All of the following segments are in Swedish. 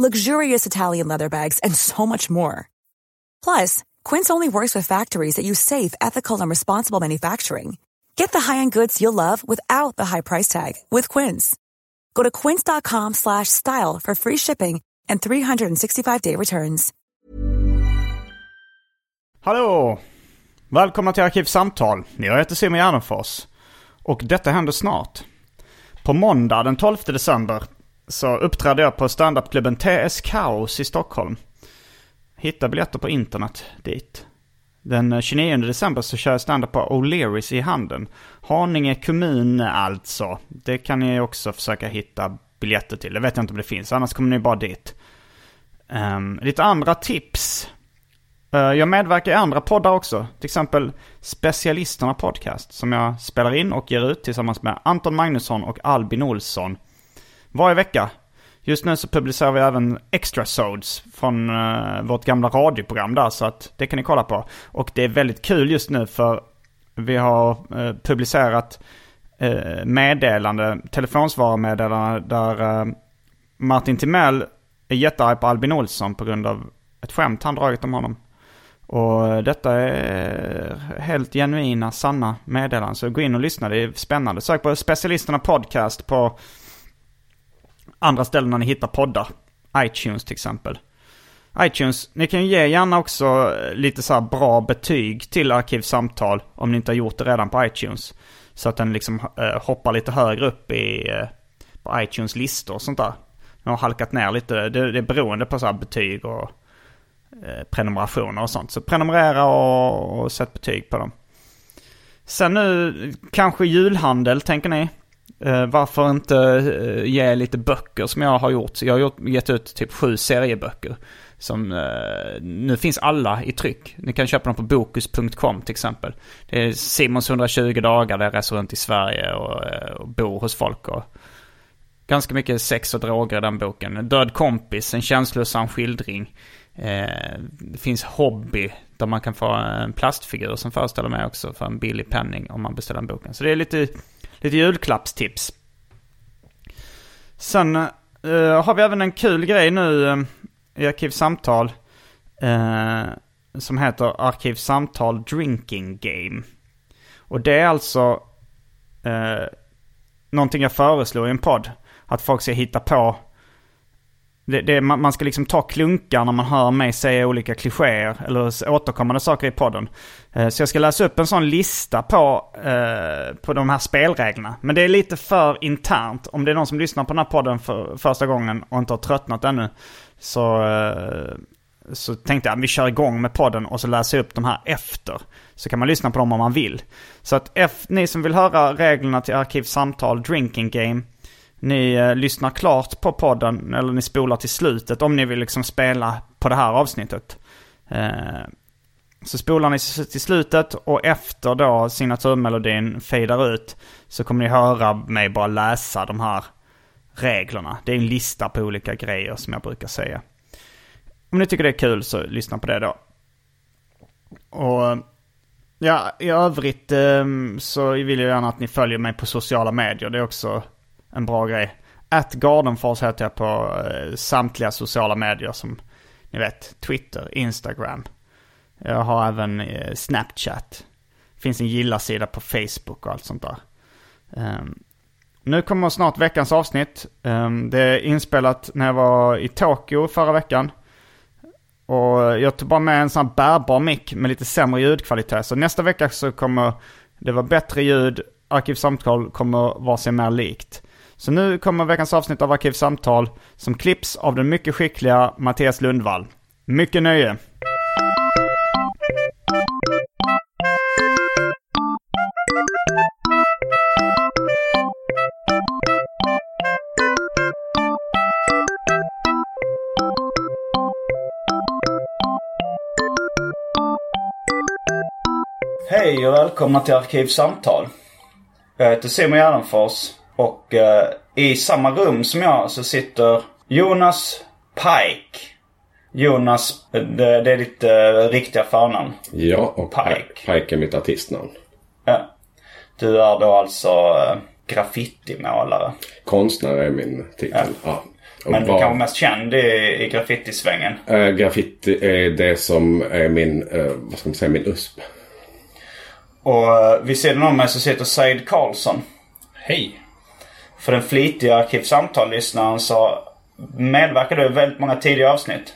luxurious Italian leather bags, and so much more. Plus, Quince only works with factories that use safe, ethical, and responsible manufacturing. Get the high-end goods you'll love without the high price tag with Quince. Go to quince.com/style for free shipping and 365-day returns. Hallå! Välkomna till Arkivsamtal. Jag heter Simon Gärdenfors. Och detta händer snart. På måndag den 12 december så uppträdde jag på standupklubben TS Kaos i Stockholm. Hitta biljetter på internet dit. Den eh, 29 december så kör jag standup på O'Learys i Handen. Haninge kommun alltså. Det kan ni också försöka hitta biljetter till. Det vet jag inte om det finns, annars kommer ni bara dit. Um, lite andra tips. Uh, jag medverkar i andra poddar också. Till exempel Specialisterna Podcast. Som jag spelar in och ger ut tillsammans med Anton Magnusson och Albin Olsson. Varje vecka. Just nu så publicerar vi även extra sods från uh, vårt gamla radioprogram där. Så att det kan ni kolla på. Och det är väldigt kul just nu för vi har uh, publicerat uh, meddelande, telefonsvararmeddelande där Martin Timell är jättearg på Albin Olsson på grund av ett skämt han dragit om honom. Och detta är helt genuina, sanna meddelanden. Så gå in och lyssna, det är spännande. Sök på Specialisterna Podcast på andra ställen när ni hittar poddar. iTunes till exempel. iTunes, ni kan ju ge gärna också eh, lite så bra betyg till Arkivsamtal om ni inte har gjort det redan på iTunes. Så att den liksom eh, hoppar lite högre upp i eh, på iTunes listor och sånt där. Den har halkat ner lite, det, det är beroende på så här betyg och eh, prenumerationer och sånt. Så prenumerera och, och sätt betyg på dem. Sen nu, kanske julhandel tänker ni? Uh, varför inte uh, ge lite böcker som jag har gjort? Jag har gjort, gett ut typ sju serieböcker. Som uh, nu finns alla i tryck. Ni kan köpa dem på bokus.com till exempel. Det är Simons 120 dagar där jag reser runt i Sverige och, och bor hos folk. Och ganska mycket sex och droger i den boken. Död kompis, en känslosam skildring. det finns hobby där man kan få en plastfigur som föreställer mig också för en billig penning om man beställer den boken. Så det är lite lite julklappstips. Sen uh, har vi även en kul grej nu uh, i Arkivsamtal. Uh, som heter Arkivsamtal Drinking Game. Och det är alltså uh, någonting jag föreslår i en podd. Att folk ska hitta på det, det, man ska liksom ta klunkar när man hör mig säga olika klichéer eller återkommande saker i podden. Eh, så jag ska läsa upp en sån lista på, eh, på de här spelreglerna. Men det är lite för internt. Om det är någon som lyssnar på den här podden för första gången och inte har tröttnat ännu. Så, eh, så tänkte jag att vi kör igång med podden och så läser jag upp de här efter. Så kan man lyssna på dem om man vill. Så att F, ni som vill höra reglerna till Arkivsamtal Drinking Game ni eh, lyssnar klart på podden eller ni spolar till slutet om ni vill liksom spela på det här avsnittet. Eh, så spolar ni till slutet och efter då signaturmelodin fejdar ut så kommer ni höra mig bara läsa de här reglerna. Det är en lista på olika grejer som jag brukar säga. Om ni tycker det är kul så lyssna på det då. Och ja, i övrigt eh, så vill jag gärna att ni följer mig på sociala medier. Det är också en bra grej. Att Gardenfors heter jag på eh, samtliga sociala medier som ni vet. Twitter, Instagram. Jag har även eh, Snapchat. Finns en gilla-sida på Facebook och allt sånt där. Um, nu kommer snart veckans avsnitt. Um, det är inspelat när jag var i Tokyo förra veckan. Och jag tog bara med en sån här bärbar mick med lite sämre ljudkvalitet. Så nästa vecka så kommer det vara bättre ljud. Arkivsamtal kommer vara sig mer likt. Så nu kommer veckans avsnitt av Arkivsamtal som klipps av den mycket skickliga Mattias Lundvall. Mycket nöje! Hej och välkomna till Arkivsamtal. Jag heter Simon Gärdenfors och eh, i samma rum som jag så sitter Jonas Pike. Jonas, eh, det, det är ditt eh, riktiga förnamn. Ja, och Pike. Pike är mitt artistnamn. Ja. Du är då alltså eh, graffitimålare. Konstnär är min titel. Ja. Och Men du vad- kanske mest känd i, i graffitisvängen. Eh, graffiti är det som är min, eh, vad ska man säga, min USP. Och eh, vid sidan om mig så sitter Said Karlsson. Hej! För den flitiga Arkivsamtal-lyssnaren så medverkar du i väldigt många tidiga avsnitt.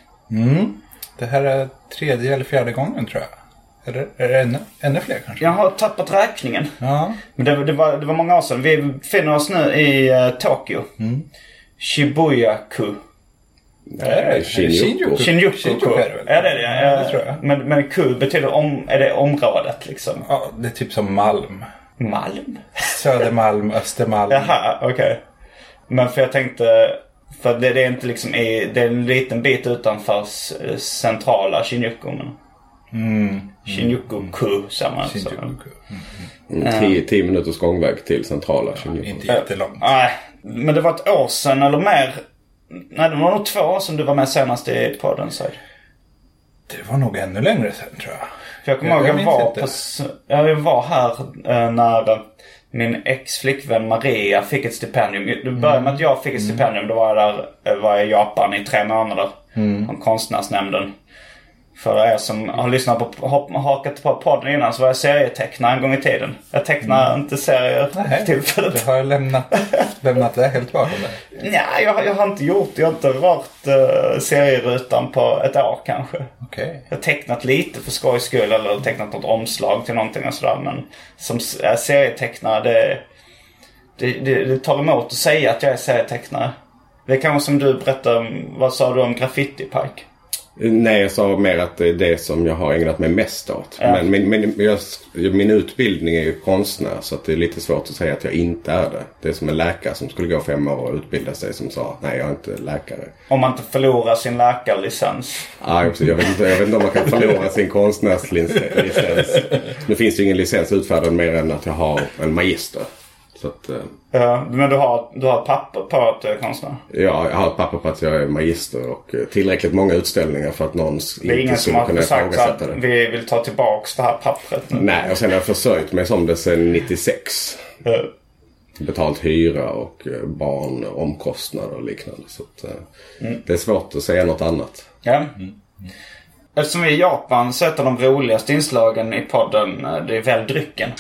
Det här är tredje eller fjärde gången tror jag. Eller är det ännu, ännu fler kanske? Jag har tappat räkningen. Ja. Men det, det, var, det var många år sedan. Vi befinner oss nu i uh, Tokyo. Shibuya-ku. Är det Shinjuku. Shinjuku är det väl? Ja, det är det. Ja, det tror jag. Men, men ku betyder om, är det området liksom? Ja, det är typ som Malm. Malm? Södermalm, Östermalm. Jaha, okej. Men för jag tänkte... För det, det är inte liksom i, Det är en liten bit utanför s- centrala Shinjuku. Men... Shinjuku-ku säger man. Shinjuku. Mm, tio, tio minuters gångväg till centrala Shinjuku. Inte jättelångt. Nej, men det var ett år sedan eller mer. Nej, det var nog två år sedan du var med senast i podden. Så. Det var nog ännu längre sedan tror jag. För jag kommer ihåg jag jag var, på, jag var här eh, när eh, min ex-flickvän Maria fick ett stipendium. Det började med att jag fick ett stipendium. Då var jag där, eh, var jag i Japan i tre månader. Om konstnärsnämnden. För er som har lyssnat på, har hakat på podden innan så var jag serietecknare en gång i tiden. Jag tecknar inte serier för Nej, tillfället. du har lämnat, lämnat det helt bakom dig. Nej, jag, jag har inte gjort Jag har inte rört uh, serierutan på ett år kanske. Okej. Jag har tecknat lite för skojs skull eller tecknat något omslag till någonting och sådär. Men som äh, serietecknare, det, det, det, det tar emot att säga att jag är serietecknare. Det är kanske som du berättade, om- vad sa du om graffiti Pike? Nej, jag sa mer att det är det som jag har ägnat mig mest åt. Ja. Men min, min, jag, min utbildning är ju konstnär så det är lite svårt att säga att jag inte är det. Det är som en läkare som skulle gå fem år och utbilda sig som sa nej jag är inte läkare. Om man inte förlorar sin läkarlicens. Ja, jag, jag, vet inte, jag vet inte om man kan förlora sin konstnärslicens. Nu finns det ju ingen licens utfärdad mer än att jag har en magister. Så att, eh, Ja, men du har, du har papper på att du är konstnär? ja, jag har ett papper på att jag är magister och eh, tillräckligt många utställningar för att någon Det är ingen inte som skulle kunna har sagt att ifrågasätta det. vi vill ta tillbaks det här pappret nu. Nej, och sen har jag försörjt mig som det sedan 96. Ja. Betalt hyra och eh, barn, omkostnader och liknande. Så att, Mm. Det är svårt att säga något annat. Ja. Eftersom vi är i Japan så är ett av de roligaste inslagen i podden, det är Välj drycken.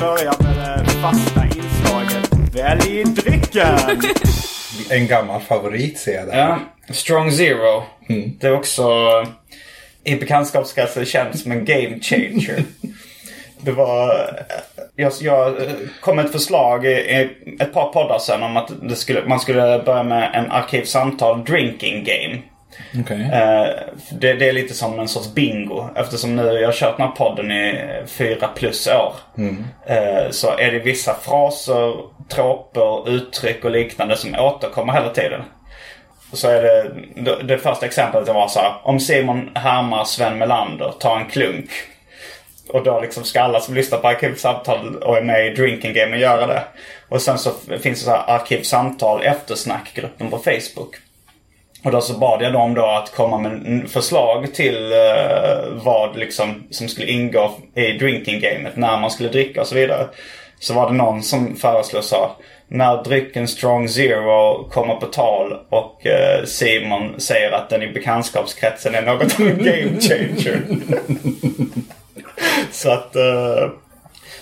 Börjar med det fasta inslaget Välj drycken! En gammal favorit ser jag där. ja, Strong Zero. Det är också eh, i bekantskapskretsen känt som en game changer. Det var... eh, Jag, jag eh, kom med ett förslag i, i ett par poddar sen om att det skulle, man skulle börja med en arkivsamtal drinking game. Okej. Eh, det, det är lite som en sorts bingo. Eftersom nu jag har kört den här podden i fyra plus år. Eh, så är det vissa fraser, troper, uttryck och liknande som återkommer hela tiden. Så är det, det, det första exemplet var så här. Om Simon härmar Sven Melander, ta en klunk. Och då liksom ska alla som lyssnar på Arkivsamtal och är med i drinking game göra det. Och sen så finns det så här Arkivsamtal eftersnackgruppen på Facebook. Och då så bad jag dem då att komma med förslag till eh, vad liksom som skulle ingå i drinking-gamet. När man skulle dricka och så vidare. Så var det någon som föreslog så. När drycken Strong Zero kommer på tal och eh, Simon säger att den i bekantskapskretsen är något av en game changer. så att... Eh,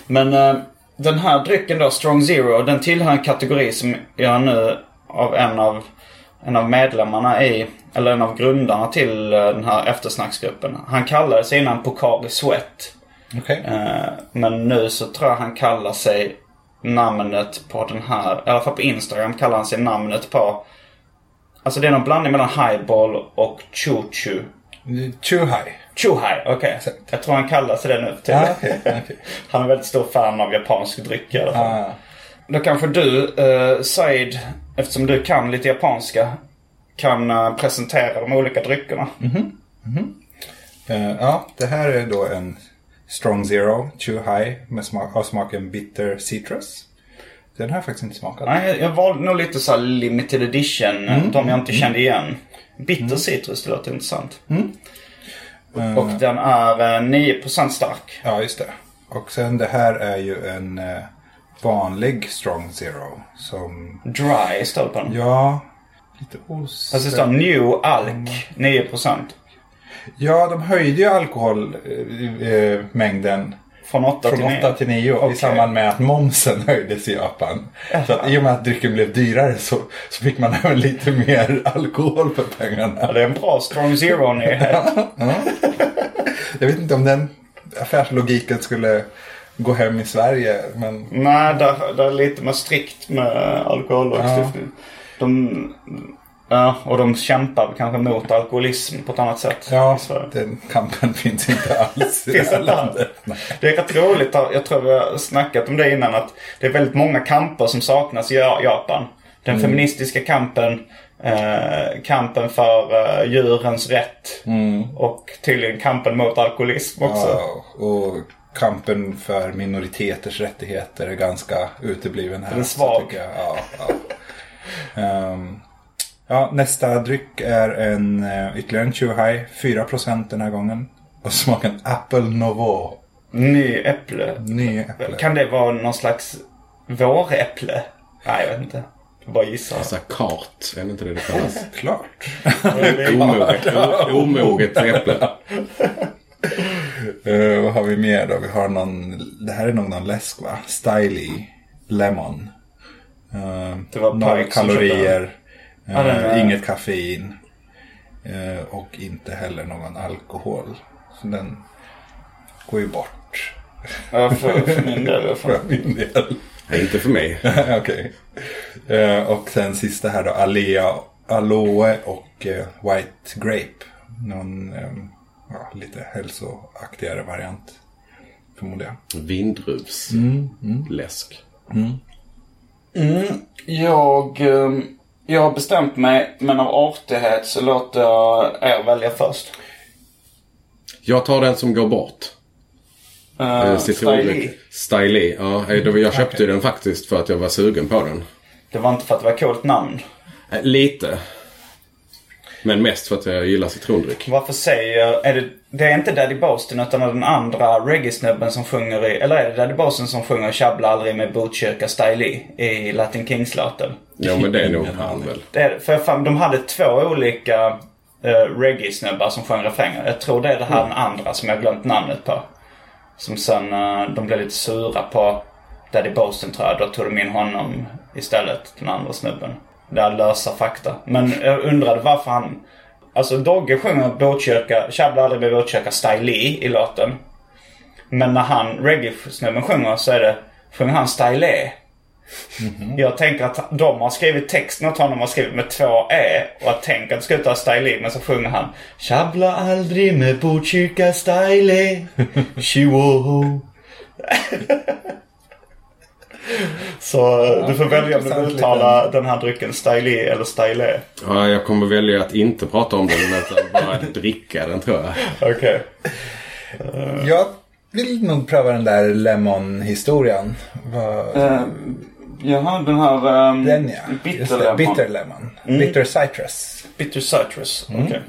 men eh, den här drycken då, Strong Zero, den tillhör en kategori som jag nu av en av en av medlemmarna i, eller en av grundarna till eh, den här eftersnacksgruppen. Han kallade sig innan Pocari Sweat. Okej. Eh, Men nu så tror jag han kallar sig namnet på den här, i alla fall på Instagram kallar han sig namnet på Alltså det är någon blandning mellan highball och chuchu. Chuhai. Chuhai, okej. Exakt. Jag tror han kallar sig det nu för tiden. Ja, okej, okej. Han är väldigt stor fan av japansk dryck i alla fall. Ah, Då kanske du, uh, Said, eftersom du kan lite japanska, kan eh, presentera de olika dryckerna. Eh, ja, det här är då en Strong Zero Chew High med smak, av smaken Bitter Citrus. Den har jag faktiskt inte smakat. Nej, jag valde nog lite så här limited edition. Mm. De jag inte kände igen. Bitter citrus, det låter intressant. Mm. Och den är eh, 9% stark. Ja, just det. Och sen det här är ju en eh, vanlig Strong Zero. Som, Dry står det på den. ja, lite osäker. Fast det står New Alk 9%. Ja, de höjde ju alkoholmängden Från 8 till från 9. 8 till 9 Okej. i samband med att momsen höjdes i Japan. Så att i och med att drycken blev dyrare så, så fick man även lite mer alkohol för Ja, pengarna. det är en bra Strong Zero-nyhet. Jag vet inte om den affärslogiken skulle gå hem i Sverige. Men Nej, där, där är lite mer strikt med alkohollagstiftning. De, ja, och de kämpar kanske mot alkoholism på ett annat sätt. ja, den kampen finns inte alls i det här landet. Det är rätt roligt, jag tror vi har snackat om det innan, att det är väldigt många kamper som saknas i Japan. Den Mm. feministiska kampen, eh, kampen för eh, djurens rätt och tydligen kampen mot alkoholism också. Mm. Ja, och kampen för minoriteters rättigheter är ganska utebliven här. Den är svag. så tycker jag. Ja, ja. Ehm, ja, nästa dryck är en uh, ytterligare en Chuhai. 4% den här gången. Och smaken Apple Novo. Ny äpple. Ny äpple. Kan det vara någon slags våräpple? Nej, jag vet inte. Jag bara gissar. Alltså kart, är det inte det det kallas? Klart. Omoget äpple. Eh, vad har vi mer då? Vi har någon, det här är nog någon läsk va? Styly Lemon. Uh, Det var noll kalorier. den är- Inget kaffein. eh, och inte heller någon alkohol. Så den går ju bort. Ja, för, för min del i alla fall. För min del. Nej, inte för mig. Okej. Eh, och sen sista här då. Alea, Aloe och White Grape. Någon eh, ja, lite hälsoaktigare variant. Förmodar jag. Vindruvsläsk. Jag, ehm, jag har bestämt mig, men av artighet så låter jag er välja först. Jag tar den som går bort. Uh, Uh, Citrondryck. Stylee. Ja, eh, då- jag köpte den faktiskt för att jag var sugen på den. Det var inte för att det var ett coolt namn. Eh, Lite. Men mest för att jag gillar citrondryck. Varför säger... Är det, det är inte Daddy Boston utan den andra reggae-snubben som sjunger i... Eller är det Daddy Boston som sjunger Tjabbla aldrig med Botkyrka Stylee i Latin Kings-låten? Ja, men det är nog han väl. Det är, för fan, de hade två olika uh, reggae-snubbar som sjöng refrängen. Jag tror det är det här den andra som jag glömt namnet på. Som sen, eh, de blev lite sura på Daddy Boston tror jag. Då tog de in honom istället, den andra snubben. Det är lösa fakta. Men jag undrade varför han... Alltså Dogge sjunger Botkyrka, Tjabbla aldrig med Botkyrka Stylee i låten. Men när han, reggae-snubben sjunger så är det, sjunger han Stylee. Jag tänker att de har skrivit texten åt honom har skrivit med två E. Och jag tänker att det ska uttala Stylee. Men så sjunger han Tjabbla aldrig med Botkyrka Stylee. Chihuahua. Så eh, du får välja om du vill uttala den här drycken Stylee eller Stylee. Ja, jag kommer välja att inte prata om den utan bara dricka den tror jag. Okej. Jag vill nog pröva den där Lemon-historien. Uh, jaha, den här... Um, Den ja. Bitter lemon. Bitter Lemon. Bitter Citrus. Bitter citrus. Okej.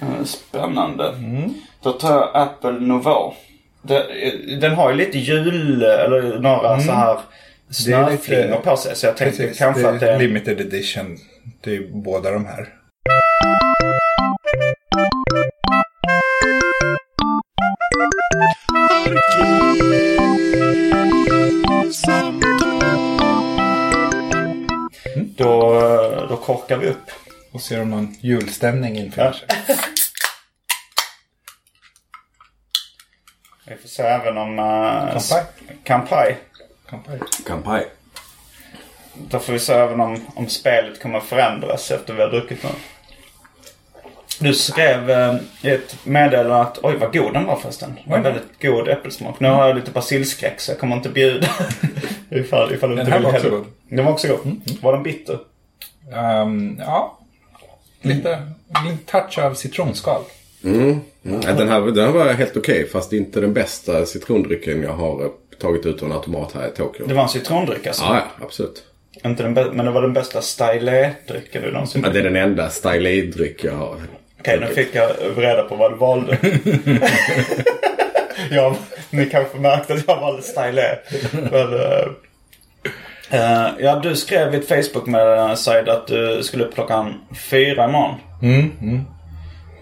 Eh, Spännande. Då tar jag Apple Nouveau. Den har ju lite jul eller några så här snöflingor på sig. Så jag tänkte Precis, kanske det att det är limited edition. Det är båda de här. Då, då korkar vi upp. Och ser om någon julstämning infinner sig. Vi får se även om... Uh, Kampai. Kampai. Kampanj. Kampanj. Då får vi se även om, om spelet kommer förändras efter vi har druckit nu. Du skrev eh, ett meddelande att oj vad god den var förresten. Det var en väldigt god äppelsmak. Nu har jag lite basilskräck så jag kommer inte bjuda. ifall, ifall du Den inte här vill var också heller. god. Den var också god. Var den bitter? Ehm, ja, lite, lite touch av citronskal. Mm. Ja, den, här, den här var helt okej fast inte den bästa citrondrycken jag har eh, tagit ut ur en automat här i Tokyo. Det var en citrondryck alltså? Ja, ja, absolut. Inte den men det var den bästa stylet-drycken du någonsin Ja, det är den enda stylee-dryck jag har. Okej, nu fick jag reda på vad du valde. ja, ni kanske märkte att jag valde stylet. Men, eh, eh, ja, du skrev i ett Facebook med Said att du skulle upp klockan fyra imorgon. Mm,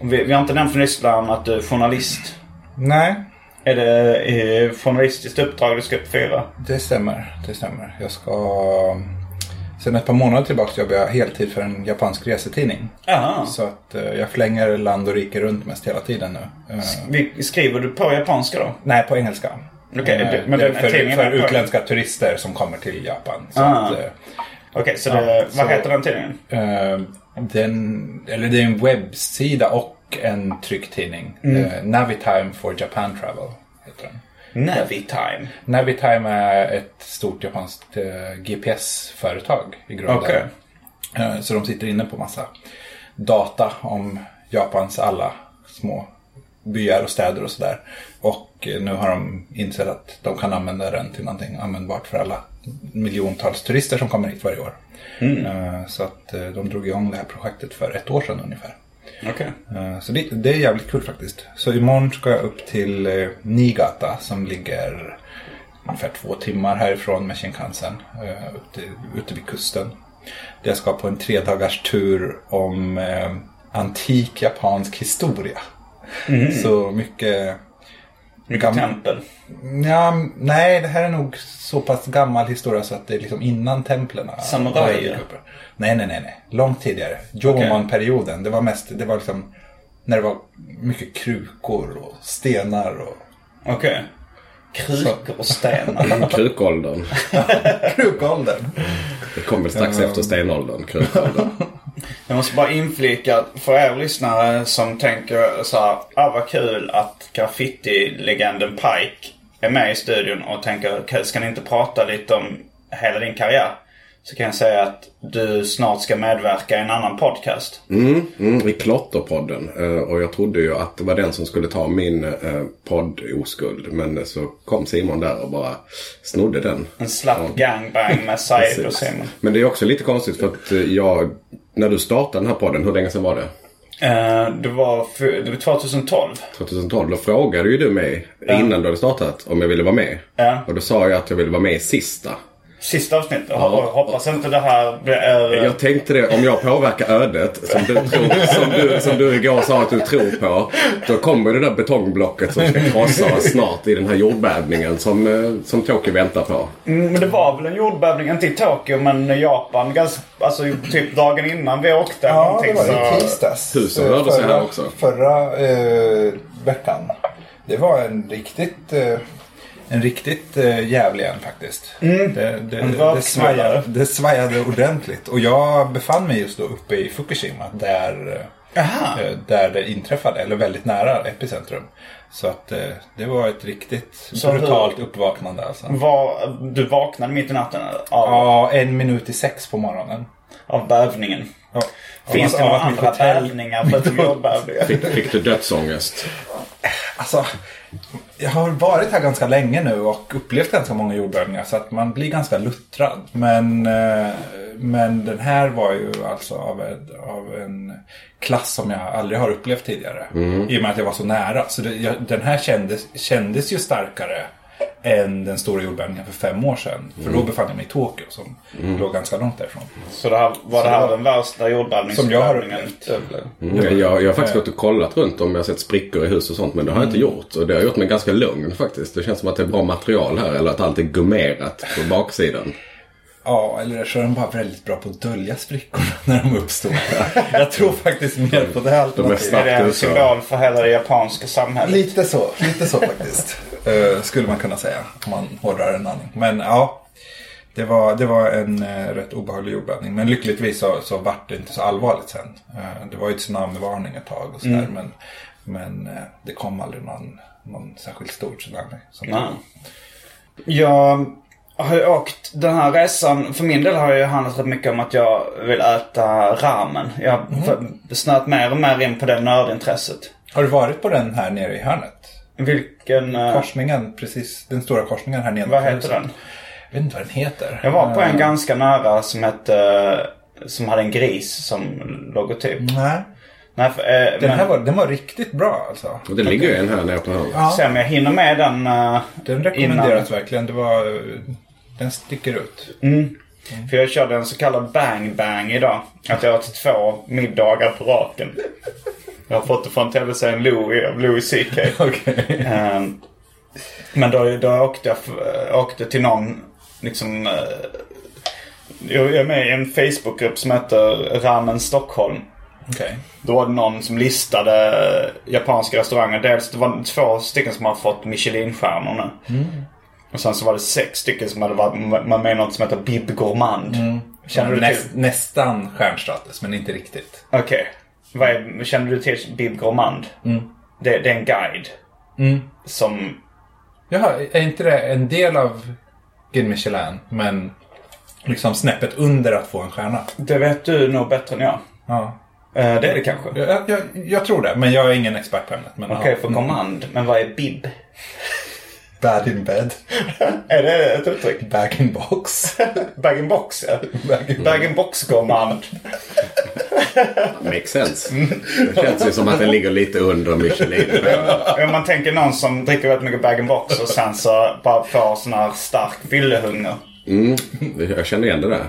Vi, vi har inte nämnt från Ryssland att du är journalist. Nej, Är det eh, journalistiskt uppdrag du ska upp fyra? det stämmer. Det stämmer. Jag ska... Sen ett par månader tillbaka jobbar jag heltid för en japansk resetidning. Jaha. Så att eh, jag flänger land och rike runt mest hela tiden nu. Eh, skriver du på japanska då? nej, på engelska. Okej, Eh, det- men det är för, för är på- utländska turister som kommer till Japan. Så Ah. eh, Okej, så Ja, det, vad så- heter den tidningen? Eh, den, eller det är en webbsida och en trycktidning. Mm. Eh, Navitime for Japan Travel heter den. Navitime. Navitime är ett stort japanskt eh, GPS-företag i grunden. Okej. Eh, så de sitter inne på massa data om Japans alla små byar och städer och sådär. Och eh, nu har de insett att de kan använda den till någonting användbart för alla miljontals turister som kommer hit varje år. Eh, Så att eh, de drog igång det här projektet för ett år sedan ungefär. Okej. Eh, Så det, det är jävligt kul faktiskt. Så imorgon ska jag upp till eh, Niigata som ligger ungefär två timmar härifrån med Shinkansen. eh, Ute, ute vid kusten. Där jag ska på en tre dagars tur om antik japansk historia. Så mycket... Mycket Gam- tempel. Ja, nej, det här är nog så pass gammal historia så att det är liksom innan templen. Samurajer? Nej, nej, nej, nej. Långt tidigare. Jomon-perioden. Det var mest, det var liksom när det var mycket krukor och stenar och Okej. Krukor och stenar. Krukåldern. krukåldern. Det kommer strax efter stenåldern. Krukåldern. Jag måste bara inflika för er lyssnare som tänker så här. Ah, vad kul att graffiti-legenden Pike är med i studion och tänker "Okej, ska ni inte prata lite om hela din karriär? Så kan jag säga att du snart ska medverka i en annan podcast. Mm, mm, I Klotterpodden. Eh, och jag trodde ju att det var den som skulle ta min eh, podd oskuld. Men så kom Simon där och bara snodde den. En slapp gangbang med Said och. Simon. Men det är också lite konstigt för att eh, jag... När du startade den här podden, hur länge sedan var det? Eh, det, var för, det var 2012. 2012. Då frågade ju du mig innan du hade startat om jag ville vara med. Ja. Och då sa jag att jag ville vara med i sista. Sista avsnittet. Hop- Hoppas inte det här blir... Jag tänkte det, om jag påverkar ödet som du, tror, som, du, som du igår sa att du tror på. Då kommer det där betongblocket som ska krossa oss snart i den här jordbävningen som, eh, som Tokyo väntar på. Mm, Men det var väl en jordbävning, inte i Tokyo men i Japan. Ganska, alltså typ dagen innan vi åkte. Ja, det var det i så- tisdags. Husen rörde sig förra- här också. Förra eh, veckan. Det var en riktigt... Eh, en riktigt eh, jävlig en faktiskt. Det, det, En det, röksmällare. svajade, det svajade ordentligt. Och jag befann mig just då uppe i Fukushima. Där, Jaha. eh, där det inträffade. Eller väldigt nära epicentrum. Så att eh, det var ett riktigt Så hur- brutalt uppvaknande alltså. Var, du vaknade mitt i natten av, Ja, en minut i sex på morgonen. av bävningen. Ja. Finns det några andra bävningar förutom jordbävningar? Fick, fick du dödsångest? Alltså, jag har varit här ganska länge nu och upplevt ganska många jordbävningar så att man blir ganska luttrad. Men, eh, men den här var ju alltså av, ett, av en klass som jag aldrig har upplevt tidigare. I och med att jag var så nära. Så det, jag, den här kändes, kändes ju starkare än den stora jordbävningen för fem år sedan. För då befann jag mig i Tokyo som låg ganska långt därifrån. Så det här, var det det här var- den värsta jordbävningsbävningen? Som jag har upplevt. Mm, jag, jag har faktiskt gått och kollat runt om jag har sett sprickor i hus och sånt men det har jag inte gjort. Och det har gjort mig ganska lugn faktiskt. Det känns som att det är bra material här eller att allt är gummerat på baksidan. Ja, eller så är de bara väldigt bra på att dölja sprickorna när de uppstår. jag tror faktiskt mer på det här De är alternativet. Är det en så. symbol för hela det japanska samhället? Lite så, lite så faktiskt. Eh, skulle man kunna säga om man hårdrar en aning. Men ja, det var, det var en uh, rätt obehaglig jordbävning. Men lyckligtvis så, så vart det inte så allvarligt sen. Eh, det var ju tsunamivarning ett tag och sådär. Men, men eh, det kom aldrig någon, någon särskilt stor tsunami. Som Nej. Jag har ju åkt den här resan. För min del har det ju handlat rätt mycket om att jag vill äta ramen. Jag har Mhm. snöat mer och mer in på det nördintresset. Har du varit på den här nere i hörnet? Vilken... eh, Korsningen, precis. Den stora korsningen här nere. vad heter den? Jag vet inte vad den heter. Jag var på en Eh, ganska nära som hette... Som hade en gris som logotyp. Nej. Nej, för, eh, Den men, här var, den var riktigt bra alltså. Och det ligger ju en här nere på hörnet. Ja. Se om jag hinner med den eh, Den rekommenderas verkligen. Det var, den sticker ut. För jag körde en så kallad bang-bang idag. Att jag åt två middagar på raken. Jag har fått det från tv-serien Louis av Louis CK. Okej. Ehm, Men då, då åkte jag f- åkte till någon liksom... eh, Jag är med i en Facebookgrupp som heter Ramen Stockholm. Okej. Då var det någon som listade japanska restauranger. Dels det var två stycken som har fått Michelinstjärnor nu. Och sen så var det sex stycken som hade varit man med i något som heter Bib Gourmand. Känner du till? Näst, nästan stjärnstatus, men inte riktigt. Okej. Vad är- Känner du till Bib Gourmand? Det, det är en guide. Som... Jaha, är inte det en del av Guide Michelin, men liksom snäppet under att få en stjärna? Det vet du nog bättre än jag. Ja. Eh, det är det kanske. Okej, Jag, jag, jag tror det, men jag är ingen expert på ämnet. Men ja. för Gourmand. Men vad är Bib? Bad in bed, Är det ett uttryck? back in box. Bag-in-box, ja. Bag-in-box. Bag-in-box Gourmand. Makes sense. Det känns ju som att den ligger lite under Michelin. Om man tänker någon som dricker väldigt mycket bag-in-box och sen så bara får sån här stark fyllehunger. Mm, jag känner igen det där.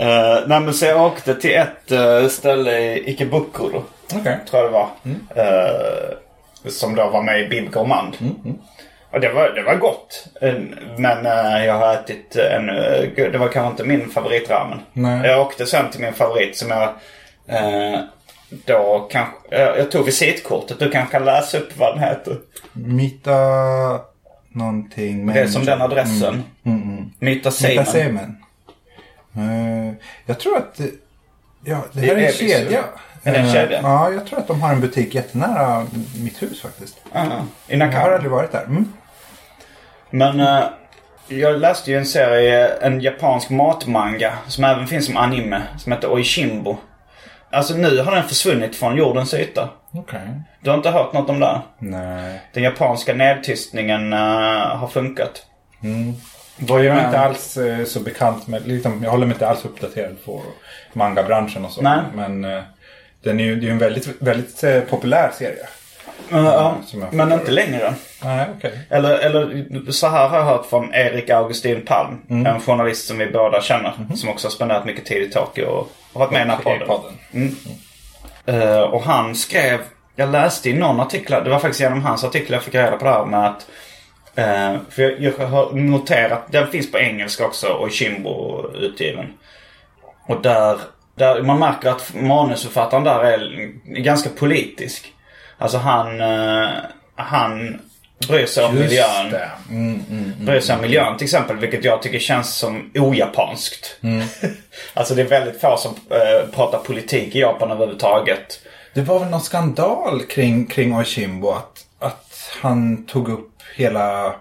Uh, nej men så jag åkte till ett eh, ställe i Ikebukuro. Okej. Tror jag det var. Eh, som då var med i Bib Gourmand. Och det var, det var gott. Eh, Men eh, jag har ätit en... eh, det var kanske inte min favoritramen. Nej. Jag åkte sen till min favorit som jag... då kanske... jag jag tog visitkortet. Du kanske kan läsa upp vad den heter. Mita någonting. Det är som den adressen. Mm, mm. Myta Mita. Semen. Uh, jag tror att det, ja, det Det här är är en kedja. Är det en Eh, kedja? Ja, jag tror att de har en butik jättenära mitt hus faktiskt. Ah, I Jag har aldrig varit där. Mm. Men eh, jag läste ju en serie, en japansk matmanga som även finns som anime. Som heter Oishimbo. Alltså nu har den försvunnit från jordens yta. Okej. Du har inte hört något om det? Nej. Den japanska nedtystningen eh, har funkat. Var jag är inte alls eh, så bekant med, liksom, jag håller mig inte alls uppdaterad på manga-branschen och så. Nej. Men eh, den är ju, det är ju en väldigt, väldigt eh, populär serie. Eh, ja, men inte längre. Nej, okej. Eller, eller så här har jag hört från Erik Augustin Palm. En journalist som vi båda känner. Som också har spenderat mycket tid i Tokyo och har varit med i den här podden. podden. Eh, och han skrev, jag läste i någon artikel, det var faktiskt genom hans artikel jag fick reda på det här med att eh, för jag, jag har noterat, den finns på engelska också och Shimbo utgiven. Och där, där man märker att manusförfattaren där är ganska politisk. Alltså han, eh, han bryr sig om miljön. det. Mm, mm. Bryr sig om miljön till exempel, vilket jag tycker känns som ojapanskt. alltså det är väldigt få som eh, pratar politik i Japan överhuvudtaget. Det var väl någon skandal kring, kring Oishimbo att, att han tog upp hela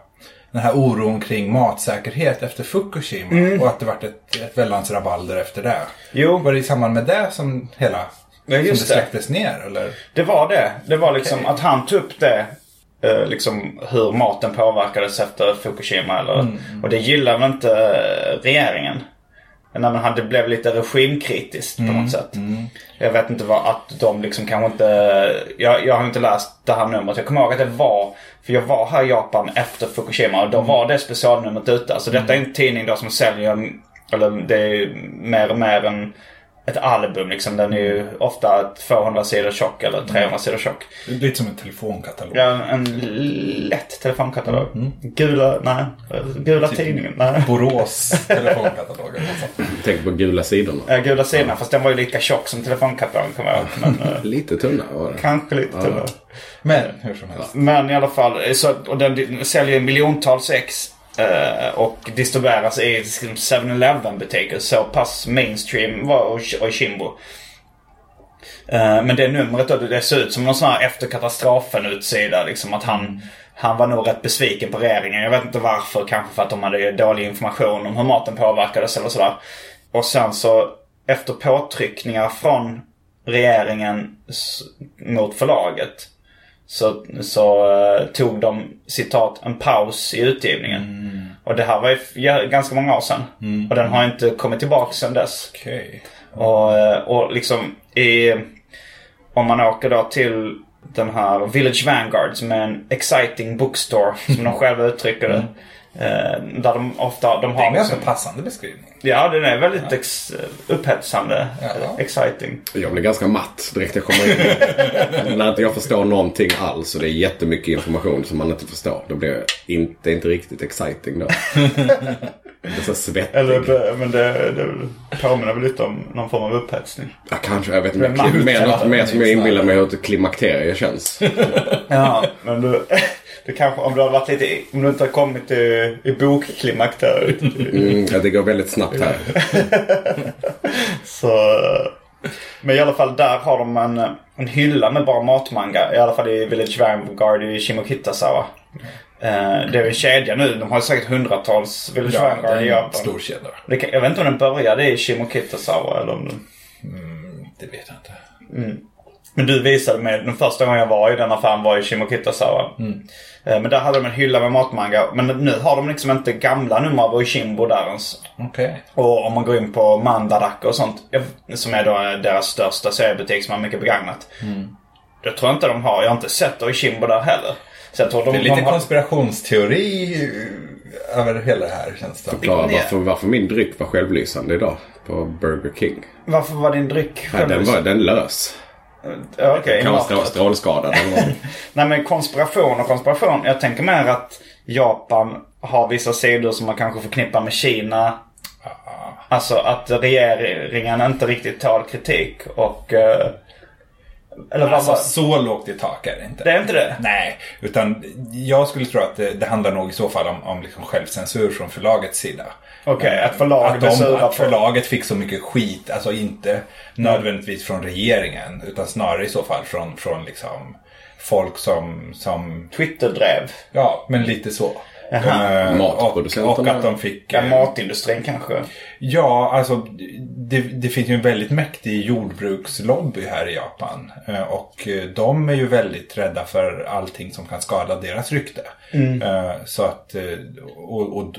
den här oron kring matsäkerhet efter Fukushima. Och att det vart ett, ett väldans rabalder efter det. Jo. Var det i samband med det som hela Ja, som det det. släcktes ner? Eller? Det var det. Det var liksom att han tog upp det. eh, liksom hur maten påverkades efter Fukushima. Eller, Och det gillar väl inte eh, regeringen. Nej, men han, det blev lite regimkritiskt på något sätt. Jag vet inte vad, att de liksom kanske inte... Jag, jag har inte läst det här numret. Jag kommer ihåg att det var... För jag var här i Japan efter Fukushima och då var det specialnumret ute. Alltså detta är en tidning då som säljer... Eller det är mer och mer en, ett album liksom. Den är ju ofta 200 sidor tjock eller 300 sidor tjock. Lite som en telefonkatalog. Ja, en lätt telefonkatalog. Gula, nej. Gula tidningen, nej. Borås telefonkatalog. Tänk på gula sidorna. Ja, Gula sidorna, fast den var ju lika tjock som telefonkatalogen kommer jag ihåg. Men eh, Lite tunna var det. kanske lite tunnare. Men hur som helst. Men i alla fall, så, och den säljer miljontals ex. Eh, och distribueras i liksom 7-Eleven butiker. Så pass mainstream var Oish- Oishimbo. Eh, men det numret då, det ser ut som någon sån här efter katastrofen utsida. Liksom att han, han var nog rätt besviken på regeringen. Jag vet inte varför. Kanske för att de hade dålig information om hur maten påverkades eller sådär. Och sen så efter påtryckningar från regeringen mot förlaget så, så eh, tog de citat en paus i utgivningen. Mm. Och det här var ju ganska många år sedan. Och den har inte kommit tillbaka sedan dess. Okej. Och, eh, och liksom i... Om man åker då till den här Village Vanguard som är en exciting bookstore som de själva uttrycker det. Eh, där de ofta, de Det är har en ganska liksom, passande beskrivning. Ja, den är väldigt ex, upphetsande. Ja. Exciting. Jag blir ganska matt direkt jag kommer in. När inte jag förstår någonting alls och det är jättemycket information som man inte förstår. Då blir jag inte, inte riktigt exciting då. Det är så svettig. Eller, det- men det, det påminner väl lite om någon form av upphetsning. Ja, kanske. Jag vet inte. Mer, något mer som jag inbillar mig hur ett klimakterie känns. Ja, men du, du kanske, om du har varit lite, om du inte har kommit i, i bokklimakteriet. Mm, ja, det går väldigt snabbt här. Så, men i alla fall där har de en, en hylla med bara matmanga. I alla fall i Village Vanguard i Shimokitazawa. Eh, det är en kedja nu. De har ju säkert hundratals Village Ja, Vanguard i är en Japan. stor kedja. Det kan, jag vet inte om den började i Shimokitazawa eller om den... Det vet jag inte. Men du visade mig, den första gången jag var i den affären var i Shimokitazawa. Eh, Men där hade de en hylla med matmanga. Men nu har de liksom inte gamla nummer av Oshimbo där ens. Okej. Och om man går in på Mandaraka och sånt. Som är då deras största seriebutik som har mycket begagnat. Det tror jag inte de har. Jag har inte sett Oshimbo där heller. Så jag tror de, Det är lite de har... konspirationsteori eh, över hela det här känns det. Förklara varför, varför min dryck var självlysande idag på Burger King. Varför var din dryck Ja, den var den lös. Okay, strå- strålskadad. Var- Nej men konspiration och konspiration. Jag tänker mer att Japan har vissa sidor som man kanske förknippar med Kina. Alltså att regeringen inte riktigt tål kritik och... eh, eller vad Alltså så lågt i tak är det inte. Det är inte det? Nej, utan jag skulle tro att det, det handlar nog i så fall om, om liksom självcensur från förlagets sida. Okej, Eh, att förlaget att, de, att förlaget fick så mycket skit, alltså inte nödvändigtvis från regeringen, utan snarare i så fall från, från liksom folk som, som Twitter-drev. ja, men lite så. Jaha. Eh, och, Matproducenterna. och att de fick... Ja, eh, matindustrin kanske. Ja, alltså det, det finns ju en väldigt mäktig jordbrukslobby här i Japan. Eh, Och de är ju väldigt rädda för allting som kan skada deras rykte. Eh, Så att, och, och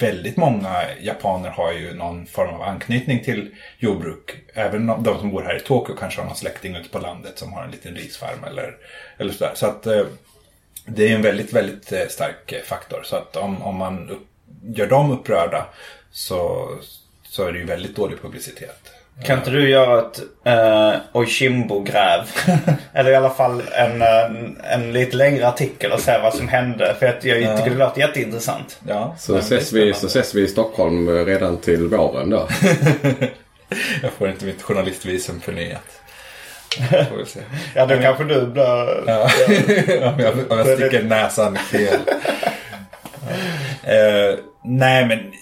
väldigt många japaner har ju någon form av anknytning till jordbruk. Även de som bor här i Tokyo kanske har någon släkting ute på landet som har en liten risfarm eller, eller sådär. Så att det är en väldigt, väldigt eh, stark eh, faktor. Så att om, om man upp, gör dem upprörda så, så är det ju väldigt dålig publicitet. Kan inte du göra ett uh, Oishimbo-gräv? Eller i alla fall en, en, en lite längre artikel och se vad som hände. För att jag tycker det låter jätteintressant. Ja, Så ses, vi, så ses vi i Stockholm eh, redan till våren då. Jag får inte mitt journalistvisum förnyat. Får vi se. Ja, då kanske du blir... Ja. om, jag, om jag sticker näsan fel. Eh, nej, men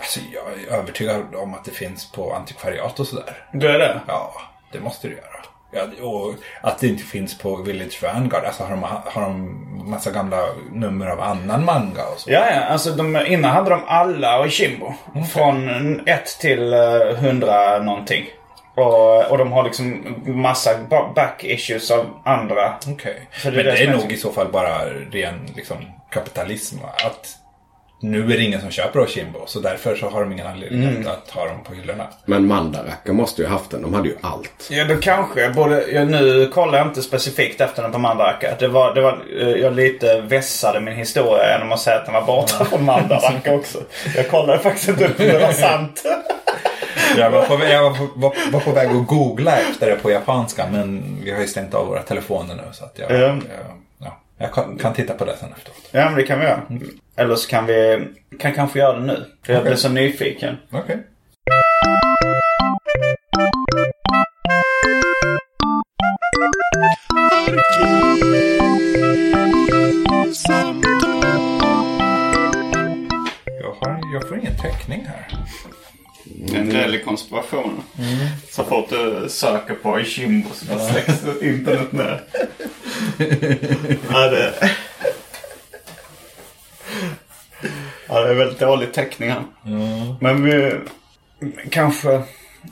alltså, jag är övertygad om att det finns på antikvariat och sådär. Du är det? Ja, det måste du göra. Ja, och att det inte finns på Village Vanguard. Alltså har de, har de massa gamla nummer av annan manga och så? Ja, ja. Alltså de, innan hade de alla Oishimbo. Från 1 till eh, 100 någonting. Och, och de har liksom massa ba- back issues av andra. Okej. Är Men det det är är nog i så fall bara ren liksom, kapitalism. Att nu är det ingen som köper Oshimbo. Så därför så har de ingen anledning Mm. att, ha dem på hyllorna. Men Mandaraka måste ju haft den. De hade ju allt. Ja, då kanske. Både, ja, nu kollar jag inte specifikt efter den på Mandaraka. Det var, det var, eh, jag lite vässade min historia genom att säga att den var borta från Mandaraka också. Jag kollade faktiskt inte upp om det var sant. Jag var, på, jag var, på, var, var på väg att googla efter det på japanska. Men vi har ju stängt av våra telefoner nu. Så att jag, Ja. jag, ja, jag kan, kan titta på det sen efteråt. Ja, men det kan vi göra. Eller så kan vi kan kanske göra det nu. För jag Okej. blev så nyfiken. Okej. Jag, har, jag får ingen täckning här. En del i konspirationen. Så fort du söker på Ishimbo så bara släcks internet ner. ja, det... Ja, det är väldigt dålig täckning här. Men vi, kanske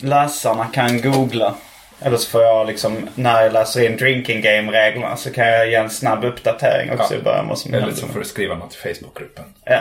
läsarna kan googla. Eller så får jag liksom, när jag läser in drinking game-reglerna så kan jag ge en snabb uppdatering också Ja. i början. Vad som Eller så får du skriva något i Facebookgruppen. Ja.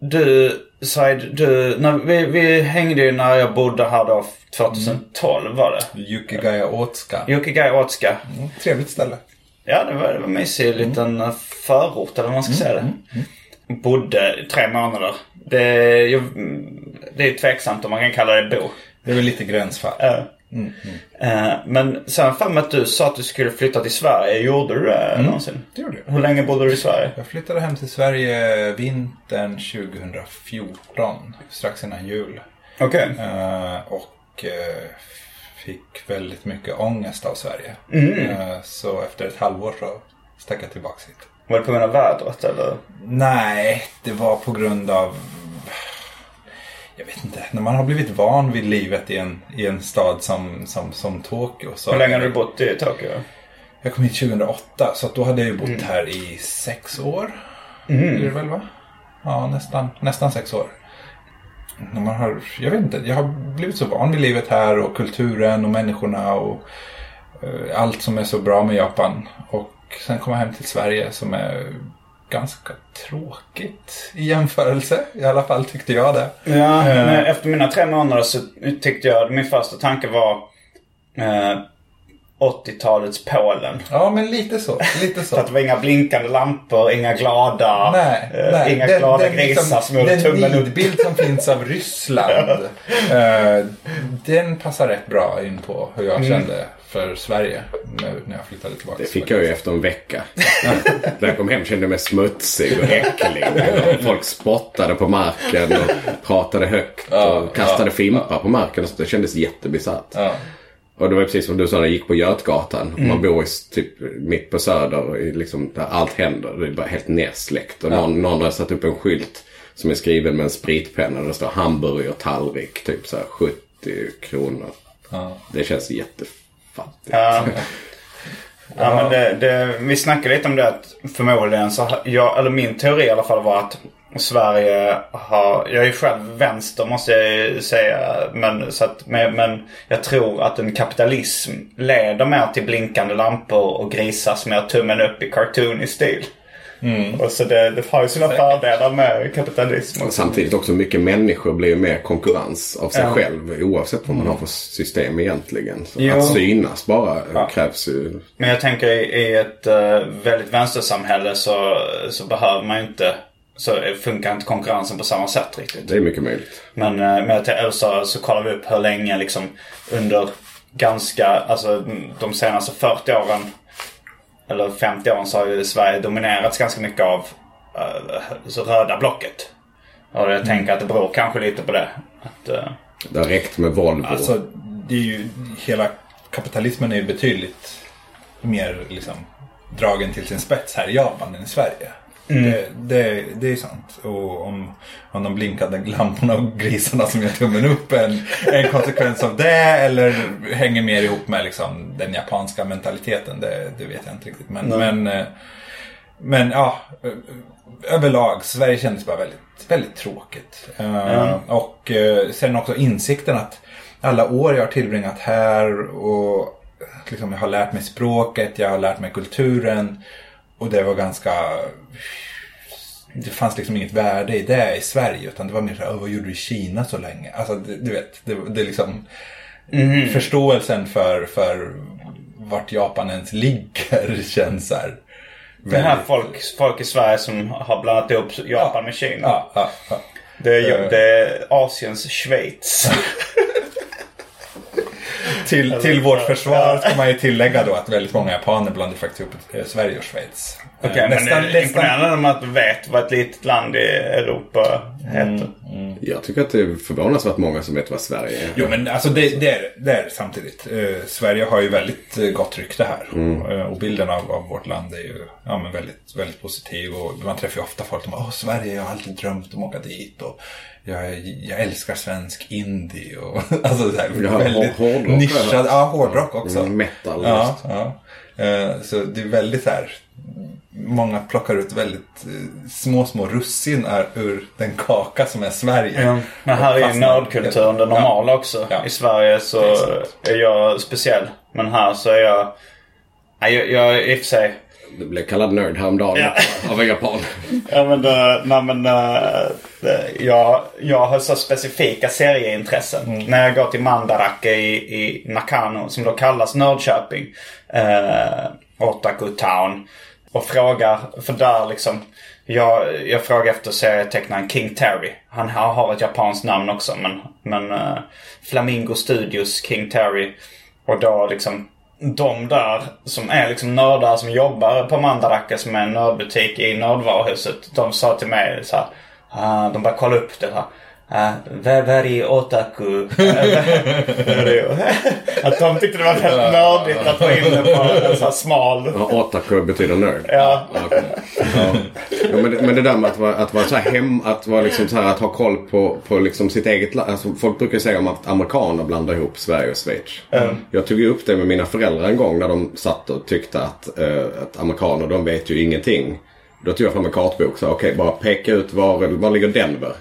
Du, Said, du, när vi, vi hängde ju när jag bodde här då 2012 var det. Yukigaya Otska. Yokigai Otska. Mm, trevligt ställe. Ja, det var, det var en mysig liten eh, förort eller vad man ska säga det. Bodde i tre månader. Det, är ju- det är tveksamt om man kan kalla det bo. Det är väl lite gränsfall. Eh, eh, men sen för att du sa att du skulle flytta till Sverige. Gjorde du det någonsin? Det gjorde jag. Hur länge bodde du i Sverige? Jag flyttade hem till Sverige vintern 2014. Strax innan jul. Okej. Eh, och eh, fick väldigt mycket ångest av Sverige. Eh, så efter ett halvår så stack jag tillbaka hit. Var det på grund av vädret eller? Nej, det var på grund av... Jag vet inte. När man har blivit van vid livet i en, i en stad som, som, som Tokyo. Så Hur länge har du bott i Tokyo? Jag kom hit 2008 så då hade jag ju bott här i sex år. Är det väl va? Ja, nästan, nästan sex år. När man har, jag vet inte, jag har blivit så van vid livet här och kulturen och människorna och eh, allt som är så bra med Japan. Och sen kom jag hem till Sverige som är ganska tråkigt i jämförelse. I alla fall tyckte jag det. Ja, men efter mina tre månader så tyckte jag, min första tanke var eh, 80-talets Polen. Ja, men lite så. Lite så. Så att det var inga blinkande lampor, inga glada, Nej, eh, nej. inga Den- glada den grisar liksom- som gjorde Den tummen upp. nidbild som finns av Ryssland. eh, den passar rätt bra in på hur jag kände för Sverige när, när jag flyttade tillbaka. Det fick jag ju efter en vecka. När jag kom hem kände jag mig smutsig och äcklig. Och Folk spottade på marken och pratade högt och kastade fimpar på marken. Och så det kändes jättebisarrt. Ja. Och det var precis som du sa när jag gick på Götgatan. Man bor i, typ mitt på Söder, i liksom, där allt händer. Det är bara helt nedsläckt. Och någon, någon har satt upp en skylt som är skriven med en spritpenna. Där det står hamburger tallrik, typ så här 70 kronor. Det känns jättefattigt. Ja. Ja, men det, det, vi snackade lite om det att förmodligen så jag, eller min teori i alla fall var att Sverige har, jag är ju själv vänster måste jag ju säga. Men, så att, men, men jag tror att en kapitalism leder mer till blinkande lampor och grisar som gör tummen upp i cartoony stil. Och så det, det har ju sina fördelar med kapitalism. Och samtidigt också mycket människor blir ju mer konkurrens av sig Ja. själv. Oavsett vad man har för system egentligen. Att synas bara krävs ju. Men jag tänker i, ett uh, väldigt vänstersamhälle så, så behöver man ju inte så funkar inte konkurrensen på samma sätt riktigt. Det är mycket möjligt. Men, eh, men så, så kollar vi upp hur länge liksom under ganska, alltså de senaste 40 åren eller 50 åren så har ju Sverige dominerats ganska mycket av uh, så röda blocket. Och jag tänker att det beror kanske lite på det. Att, eh, Det har räckt med Volvo. Alltså, det är ju, hela kapitalismen är ju betydligt mer liksom, dragen till sin spets här i Japan än i Sverige. Det, det, det är sant. Och om, om de blinkande lamporna och grisarna som gör tummen upp är en, en konsekvens av det eller hänger mer ihop med liksom, den japanska mentaliteten. Det, det vet jag inte riktigt. Men, men, eh, men ja, eh, överlag Sverige kändes bara väldigt, väldigt tråkigt. Eh, Och sen också insikten att alla år jag har tillbringat här och liksom, jag har lärt mig språket, jag har lärt mig kulturen. Och det var ganska... Det fanns liksom inget värde i det i Sverige. Utan det var mer så här, "Åh, vad gjorde du i Kina så länge? Alltså, det, du vet, det, det är liksom... Förståelsen för, för vart Japan ens ligger känns så här... Det här väldigt- folk, folk i Sverige som har blandat ihop Japan med Kina. Ja, ja, ja. Det, är, Eh. det är Asiens Schweiz. Till, till vårt försvar ska man ju tillägga då att väldigt många japaner blandar faktiskt ihop eh, Sverige och Schweiz. Okej, men det är imponerande om att vet vad ett litet land i Europa heter. Jag tycker att det är förvånansvärt många som vet vad Sverige är. Jo men alltså det, det, är, det är samtidigt. Eh, Sverige har ju väldigt eh, gott rykte här. Eh, och bilden av, av vårt land är ju ja, men väldigt, väldigt positiv. Och man träffar ju ofta folk som Åh, Sverige, jag har alltid drömt om att åka dit. Och jag, jag älskar svensk indie. Och, alltså så här, Ja, väldigt hår- hårdrock, nischad. eller? Ja, hårdrock också. Mm, metal, Ja, ja. Eh, Så det är väldigt så här. Många plockar ut väldigt eh, små, små russin är ur den kaka som är Sverige. Ja. Men här är ju nördkulturen det normala också. Ja. I Sverige så Exakt. är jag speciell. Men här så är jag... Nej, jag, jag är i och för sig... Du blev kallad nörd häromdagen av en japan. Ja men, uh, nej, men uh, jag, jag har så specifika serieintressen. När jag går till Mandarake i, i Nakano som då kallas Nördköping. Uh, Otaku Town. Och frågar, för där liksom. Jag, jag frågar efter serietecknaren King Terry. Han har, har ett japanskt namn också men, men uh, Flamingo Studios King Terry. Och då liksom de där som är liksom nördar som jobbar på Mandaraka som är en nördbutik i nördvaruhuset. De sa till mig så här. uh, de började kolla upp det här. Uh, very otaku. att de tyckte det var väldigt nördigt att få in det på en så här smal. Ja, otaku betyder nörd. Ja. okej. ja. ja, men, det, men det där med att vara, att vara så här hem, att vara liksom så här, att ha koll på, på liksom sitt eget land. Alltså, folk brukar säga om att amerikaner blandar ihop Sverige och Schweiz. Jag tog ju upp det med mina föräldrar en gång när de satt och tyckte att, eh, att amerikaner de vet ju ingenting. Då tog jag fram en kartbok och sa okej bara peka ut var, var ligger Denver?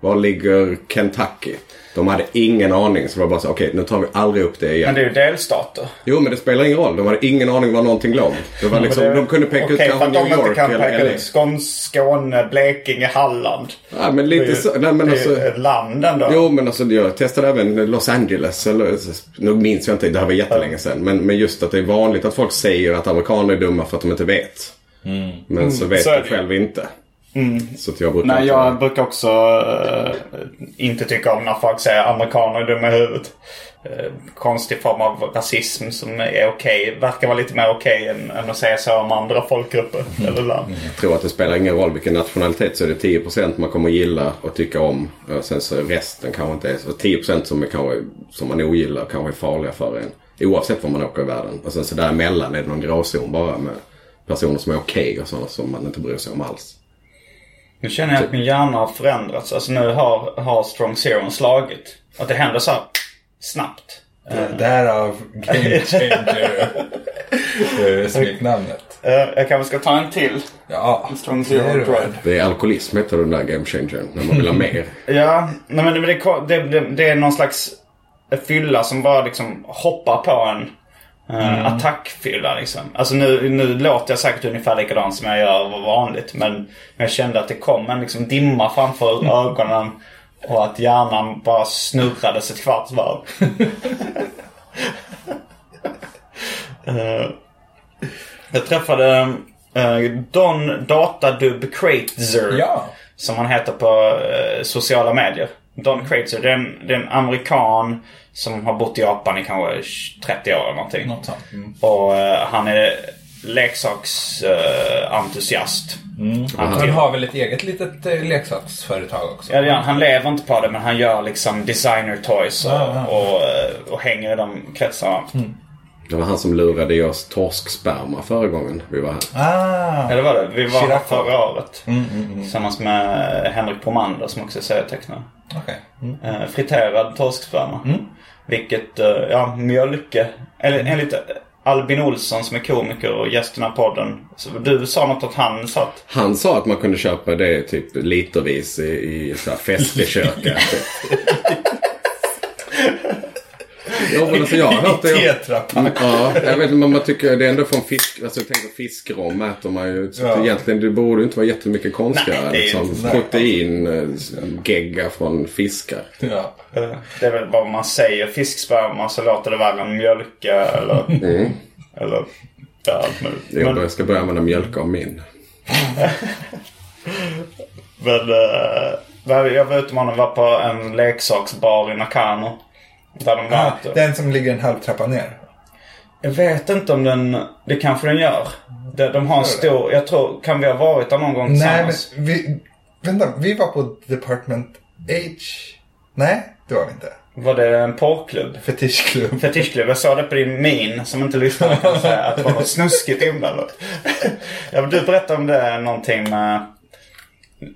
Var ligger Kentucky? De hade ingen aning så det var bara så okej nu tar vi aldrig upp det igen. Men det är ju delstater. Jo men det spelar ingen roll. De hade ingen aning var någonting låg. Det var liksom, det- de kunde peka ut Okej, kanske för att de New inte York kan eller peka LA. ut Skåne, Skåne, Blekinge, Halland. Ja men Det är lite ju- så. Nej, men det är alltså, ju ett land ändå. jo men alltså jag testade även Los Angeles. Eller, nu minns jag inte, det här var jättelänge sedan. Men, men just att det är vanligt att folk säger att amerikaner är dumma för att de inte vet. Men så vet så är de det. själv inte. Så att jag brukar Nej, inte- jag brukar också eh, inte tycka om när folk säger amerikaner är dumma i huvudet. Uh, konstig form av rasism som är okej. Verkar vara lite mer okej än, än att säga så om andra folkgrupper eller land. Jag tror att det spelar ingen roll vilken nationalitet så är det 10% man kommer gilla och tycka om. Och sen så resten kanske inte är så. 10% som, är kanske, som man ogillar kanske är farliga för en. Oavsett var man åker i världen. Och sen så däremellan är det någon gråzon bara med personer som är okej och sådana som man inte bryr sig om alls. Nu känner jag att min hjärna har förändrats. Alltså nu har, har Strong Zero slagit. Att det händer så här snabbt. Därav Game Changer eh, smeknamnet. Eh, jag kanske ska ta en till. Ja, Strong det är Zero det väl. Det är alkoholism heter den där game changern. När man vill ha mer. Ja, nej men det, det, det, det är någon slags fylla som bara liksom hoppar på en. Uh, Attackfylla liksom. Alltså nu, nu låter jag säkert ungefär likadant som jag gör vanligt. Men jag kände att det kom en liksom dimma framför ögonen. Och att hjärnan bara snurrades ett kvarts varv. Eh, jag träffade uh, Don Datadub Crater. Ja. Som han heter på eh, sociala medier. Don Crater. Det är, en, det är en amerikan som har bott i Japan i kanske 30 år eller någonting. Något sånt. Mm. Och eh, han är leksaksentusiast. Han har väl ett eget litet eh, leksaksföretag också? Ja, det han. han lever inte på det men han gör liksom designer toys och, Ja, ja. och, eh, och hänger i de kretsarna. Det var han som lurade i oss torsksperma förra gången vi var här. Ah, Ja, det var det. Vi var här förra året. Mm, mm, mm. Tillsammans med Henrik Pomander som också är serietecknare. Okej. Mm. Eh, friterad torsksperma. Vilket, eh, ja, mjölke. Eller enligt Albin Olsson som är komiker och gäst i den här podden. Så du sa något att han sa att Han sa att man kunde köpa det typ litervis i, i så här festköket. Ja, men alltså jag har hört det. Tetrapack. Ja, jag vet inte, men man tycker det är ändå från fisk. Alltså jag tänker fiskrom äter man ju. Så Ja. egentligen det borde inte vara jättemycket konstigare. Nej, liksom, inte så. protein, eh, gegga från fiskar. Ja. det är väl vad man säger fisksperma så låter det värre än mjölka eller... Mm. eller ja, allt möjligt. Jag Men, ska börja använda mjölk av min. men eh, jag var ute med honom var på en leksaksbar i Nakano. Där de Ah, möter. den som ligger en halv trappa ner. Jag vet inte om den... Det kanske den gör. De, de har en stor... Jag tror... Kan vi ha varit där någon gång Nej, men tillsammans? vi, vänta, vi var på Department H. Nej, det var vi inte. Var det en porrklubb? Fetischklubb. Fetischklubb. Jag såg det på din min som inte lyssnar kan säga att det var något snuskigt inblandat. ja, du berättade om det någonting med...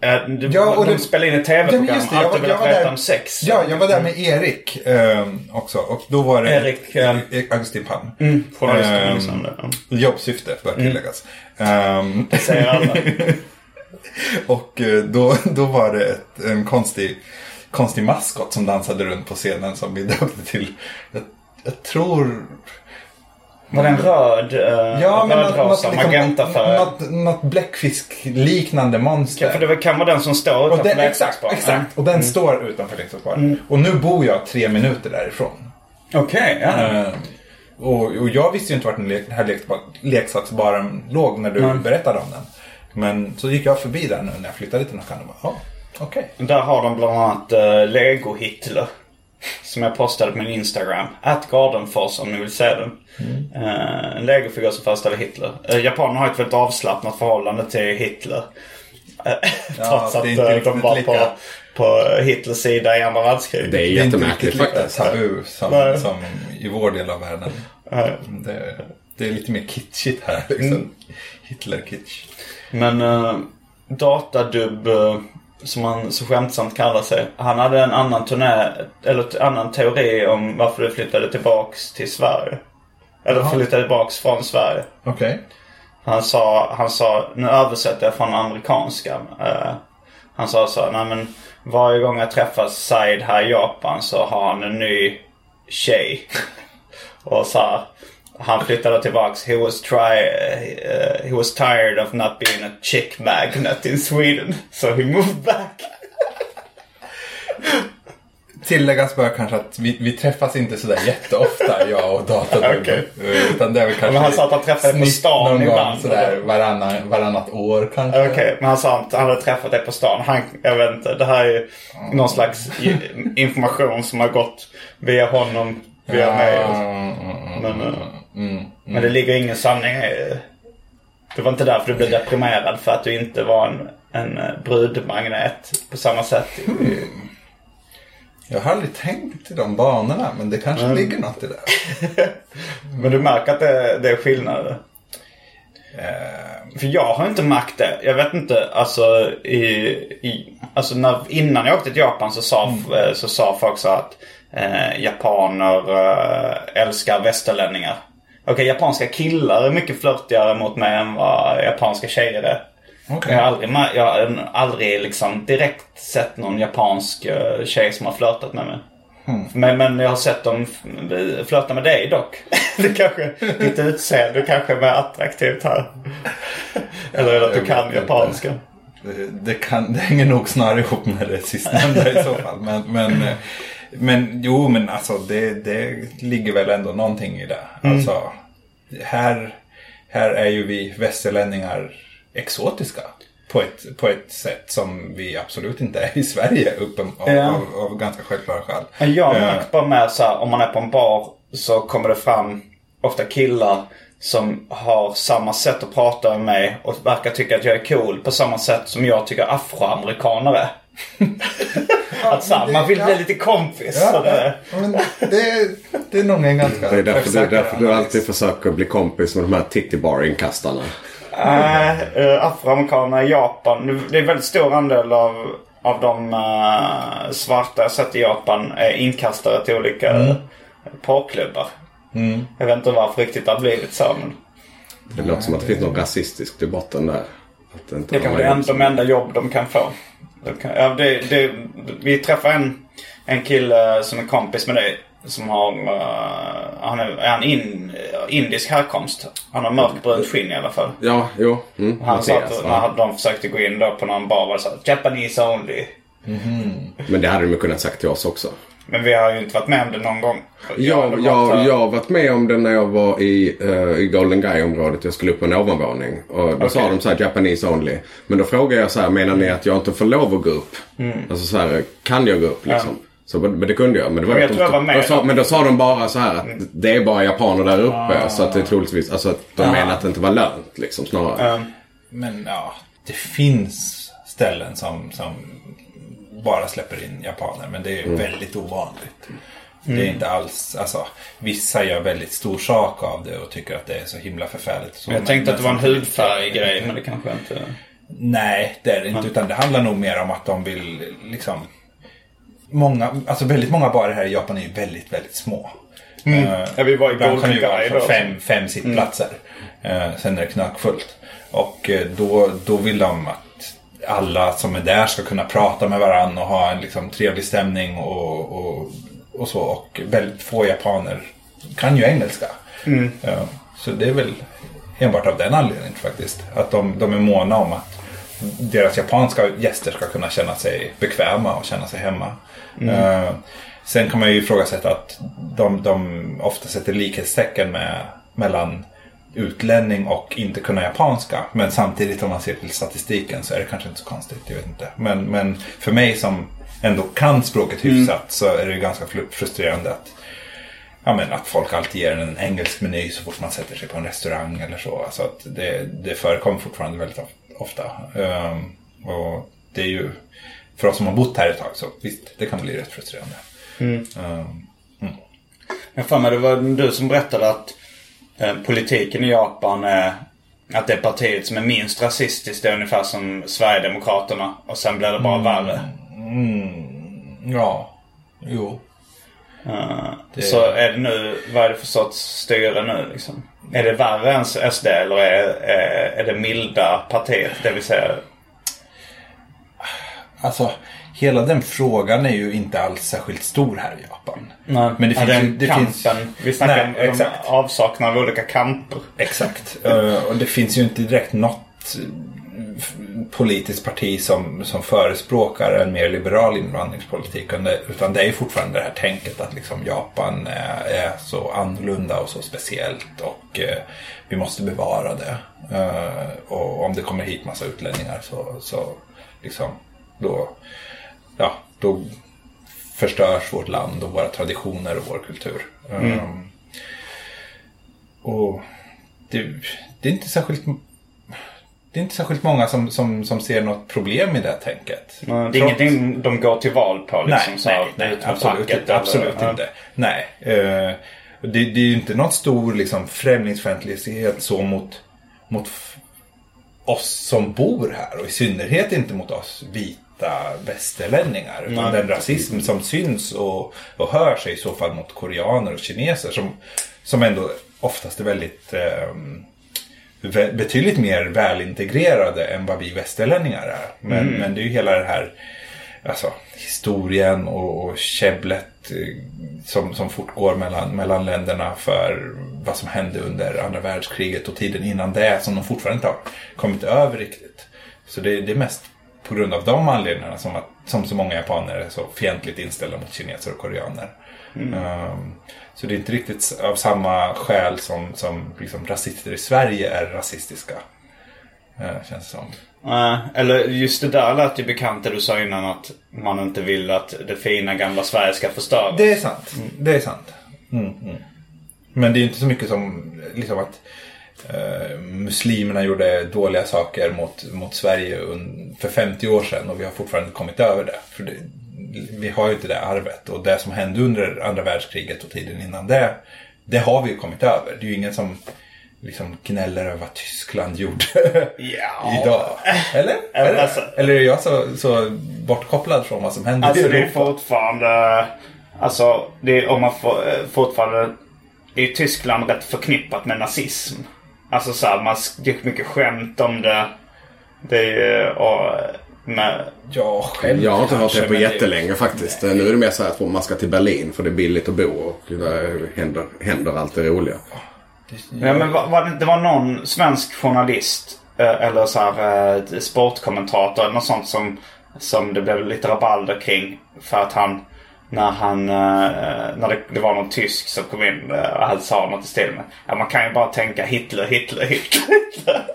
eh, Du, Ja, och de det- spelade in ett Ja, tv-program. det, Alltid var- jag velat där- om sex. Ja, jag var där med Erik ehm, också. Och då var det Erik, Erik Augustin Palm. Mm, liksom. det. Ja. Jobbsyfte bör tilläggas. Ehm, Säger alla. och eh, då, då var det ett, en konstig, konstig maskot som dansade runt på scenen som vi döpte till. Jag, jag tror... Var det en röd, uh, Ja, rödrosa, liksom, magentafärg? något, något bläckfisk-liknande monster. För det kan vara den som står utanför den, exakt, exakt. Och den står utanför leksaksbaren. Och nu bor jag tre minuter därifrån. Okej, ja. Eh, och, och jag visste ju inte vart den le- här leksa- leksaksbaren låg när du Mm. berättade om den. Men så gick jag förbi där nu när jag flyttade till Nakano och bara, ja, okej. Där har de bland annat uh, Lego Hitler. Som jag postade på min Instagram. At Gardenfors om ni vill se den. Mm. Eh, en legofigur som föreställer Hitler. Uh, japanerna har ett väldigt avslappnat förhållande till Hitler. Eh, Trots det är att inte eh, de var lika- på, på Hitlers sida i andra världskriget. Det är Det är inte jättemärkligt riktigt lika faktiskt. tabu som, som i vår del av världen. Det, det är lite mer kitschigt här liksom. Mm. Hitler-kitsch. Men uh, Datadubb, eh, som han så skämtsamt kallar sig. Han hade en annan turné, eller en annan teori om varför du flyttade tillbaks till Sverige. Eller flyttade tillbaks från Sverige. Okej. Han sa, han sa, nu översätter jag från amerikanska. Eh, han sa så, nej men varje gång jag träffar Said här i Japan så har han en ny tjej. Och så här, han flyttade tillbaks. He was, try, eh, he was tired of not being a chick magnet in Sweden. So he moved back. Tilläggas bör kanske att vi, vi träffas inte sådär jätteofta, jag och. Okej. Eh, Utan det är väl kanske Men han sa att han träffade på stan någon ibland. gång sådär varannan, varannat år kanske. Okej, men han sa att han hade träffat dig på stan. Han, jag vet inte, det här är ju någon slags information som har gått via honom, via mig. mm, mm, Men, eh, mm. men det ligger ingen sanning i Det var inte därför du blev deprimerad för att du inte var en, en eh, brudmagnet på samma sätt. Jag har aldrig tänkt i de banorna, men det kanske ligger något i det. Men du märker att det, det är skillnader? Eh, För jag har inte märkt det. Jag vet inte, alltså, i, i, alltså när, innan jag åkte till Japan så sa, eh, så sa folk så att eh, japaner eh, älskar västerlänningar. Okej, japanska killar är mycket flörtigare mot mig än vad japanska tjejer är. Okej. Jag har aldrig, jag har aldrig liksom direkt sett någon japansk eh, tjej som har flörtat med mig. Men, men jag har sett dem flörta med dig dock. det kanske, ditt utseende kanske är mer attraktivt här. Eller att du kan japanska. Det, det, kan, det hänger nog snarare ihop med det sistnämnda i så fall. Men, men, eh, men jo, men alltså det, det ligger väl ändå någonting i det. Alltså, här, här är ju vi västerlänningar exotiska. På ett, på ett sätt som vi absolut inte är i Sverige uppen, av, Ja. av, av ganska självklara skäl. Jag Eh, märker bara med så här, om man är på en bar så kommer det fram ofta killar som har samma sätt att prata med mig och verkar tycka att jag är cool på samma sätt som jag tycker afroamerikaner är. att så, man vill bli lite kompis. Ja, det, men det, det är nog en ganska Det är därför, det är därför du alltid försöker bli kompis med de här titty bar inkastarna Nej, äh, afroamerikanerna i Japan. det- Det är en väldigt stor andel av, av de äh, svarta jag sett i Japan är inkastare till olika mm. porrklubbar. Jag vet inte varför riktigt det har blivit så. Men Det låter som att det finns något rasistiskt i botten där. Att det inte det kanske är har en- de enda jobb de kan få. Ja, det, det, vi träffade en, en kille som är kompis med dig. Som har, äh, han är, är han in, indisk härkomst. Han har mörkbrunt skinn i alla fall. Ja, jo. Mm, Han sa att när de försökte gå in då på någon bar var det så här, Japanese only. Men det hade de ju kunnat sagt till oss också. Men vi har ju inte varit med om det någon gång. Jag, jag, här- jag har varit med om det när jag var i, eh, i Golden Guy-området. Jag skulle upp på en ovanvåning. Och då sa de så här Japanese only. Men då frågade jag så här, menar ni att jag inte får lov att gå upp? Alltså så här, kan jag gå upp liksom? Så, men det kunde jag. Men, det var Men jag de- jag var med. Då sa, men då sa de bara så här att det är bara japaner där uppe. Så att det är troligtvis, alltså att de menar att det inte var lönt liksom snarare. Men ja, det finns ställen som, som bara släpper in japaner. Men det är Mm. väldigt ovanligt. Det är inte alls, alltså vissa gör väldigt stor sak av det och tycker att det är så himla förfärligt. Så, Jag men- tänkte att det var en hudfärg-grej, men det kanske inte... Nej, det är det inte. Utan det handlar nog mer om att de vill liksom... Många, alltså väldigt många barer här i Japan är ju väldigt, väldigt små. Eh, Ja, vi var i ibland Golden Guy fem, fem sittplatser. Eh, sen är det knökfullt. Och eh, då, då vill de att alla som är där ska kunna prata med varandra och ha en liksom, trevlig stämning och, och, och så. Och väldigt få japaner kan ju engelska. Ja, så det är väl enbart av den anledningen faktiskt. Att de, de är måna om att deras japanska gäster ska kunna känna sig bekväma och känna sig hemma. Eh, sen kan man ju ifrågasätta att de, de ofta sätter likhetstecken med, mellan utlänning och inte kunna japanska. Men samtidigt om man ser till statistiken så är det kanske inte så konstigt. Jag vet inte. Men, men för mig som ändå kan språket hyfsat så är det ganska fru- frustrerande att Ja, men att folk alltid ger en en engelsk meny så fort man sätter sig på en restaurang eller så. Alltså att det, det förekommer fortfarande väldigt of- ofta. Ehm, och det är ju, för oss som har bott här ett tag så visst, det kan bli rätt frustrerande. Ehm, Jag för mig det var du som berättade att politiken i Japan är att det partiet som är minst rasistiskt är ungefär som Sverigedemokraterna. Och sen blir det bara värre. ja, jo. Eh, Så är det nu, vad är det för sorts styre nu liksom? Är det värre än SD eller är, är, är det milda partiet? Det vill säga, Alltså, hela den frågan är ju inte alls särskilt stor här i Japan. nej, Men det finns den. Det kampen. finns, Vi snackar Nej, om exakt. avsaknad av olika kamper. Exakt. Eh, och det finns ju inte direkt något eh, politiskt parti som, som förespråkar en mer liberal invandringspolitik. Utan det, är fortfarande det här tänket att liksom Japan är, är så annorlunda och så speciellt och eh, vi måste bevara det. Eh, och om det kommer hit massa utlänningar så, så liksom då, ja, då förstörs vårt land och våra traditioner och vår kultur. Eh, och det, det är inte särskilt det är inte särskilt många som, som, som ser något problem i det tänket. Det är Trots- ingenting de går till val på liksom. Nej, så nej, nej absolut, eller- absolut ja. inte. Nej. Eh, det, det är ju inte något stor liksom, främlingsfientlighet så mot, mot oss som bor här. Och i synnerhet inte mot oss vita västerlänningar. Utan Nej. den rasism som syns och, och hörs är i så fall mot koreaner och kineser. Som, som ändå oftast är väldigt eh, betydligt mer välintegrerade än vad vi västerlänningar är. Men, men det är ju hela det här alltså, historien och, och käbblet eh, som, som fortgår mellan, mellan länderna för vad som hände under andra världskriget och tiden innan det som de fortfarande inte har kommit över riktigt. Så det, det är mest på grund av de anledningarna som, att, som så många japaner är så fientligt inställda mot kineser och koreaner. Ehm, så det är inte riktigt av samma skäl som, som liksom rasister i Sverige är rasistiska. Uh, känns det som. Nej, eller just det där lät ju bekant det du sa innan att man inte vill att det fina gamla Sverige ska förstöras. Det är sant. Det är sant. Mm, mm. Men det är inte så mycket som liksom att eh, muslimerna gjorde dåliga saker mot, mot Sverige för 50 år sedan och vi har fortfarande inte kommit över det. För det, vi har ju inte det arvet och det som hände under andra världskriget och tiden innan det, det har vi ju kommit över. Det är ju ingen som liksom gnäller över vad Tyskland gjorde Ja. idag. Eller? Eller, alltså- Eller är jag så, så bortkopplad från vad som händer Alltså i det är Europa? fortfarande... Alltså det är, om man får, eh, fortfarande... Är Tyskland rätt förknippat med nazism. Alltså så här, man är mycket skämt om det. Det är. Och, med, Ja, själv Jag har inte hört det på jättelänge faktiskt. Nu är det mer så här att man ska till Berlin för det är billigt att bo och där händer, händer allt det roliga. Ja, men var, var det, det var någon svensk journalist eh, eller så här, eh, sportkommentator eller något sånt som, som det blev lite rabalder kring. För att han, när han, eh, när det, det var någon tysk som kom in eh, och han sa något i stil med Ja man kan ju bara tänka Hitler, Hitler, Hitler, Hitler.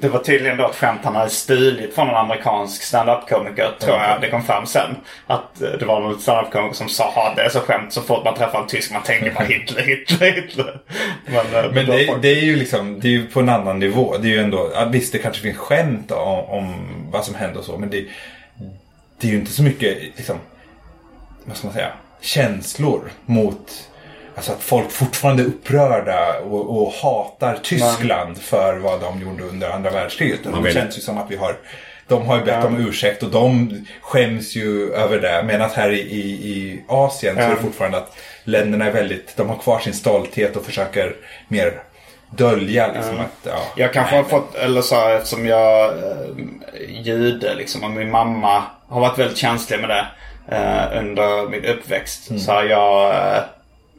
Det var tydligen då ett skämt han hade stulit från en amerikansk standup-komiker tror jag det kom fram sen. Att eh, det var någon standup-komiker som sa ha det är så skämt så fort man träffar en tysk man tänker bara Hitler, Hitler, Hitler. Men, eh, Men det, får- det är ju liksom, det är ju på en annan nivå. Det är ju ändå, visst det kanske finns skämt om, om vad som hände och så. Men det, det är ju inte så mycket, liksom, vad ska man säga, känslor mot Alltså att folk fortfarande är upprörda och, och hatar Tyskland för vad de gjorde under andra världskriget. Man Det vill- känns ju som att vi har de har ju bett om ursäkt och de skäms ju över det. Medan här i, i, i Asien så är det fortfarande att länderna är väldigt, de har kvar sin stolthet och försöker mer dölja liksom att, ja. Jag kanske har fått, eller så här, eftersom jag är jude liksom och min mamma har varit väldigt känslig med det eh, under min uppväxt. Mm. Så jag, eh,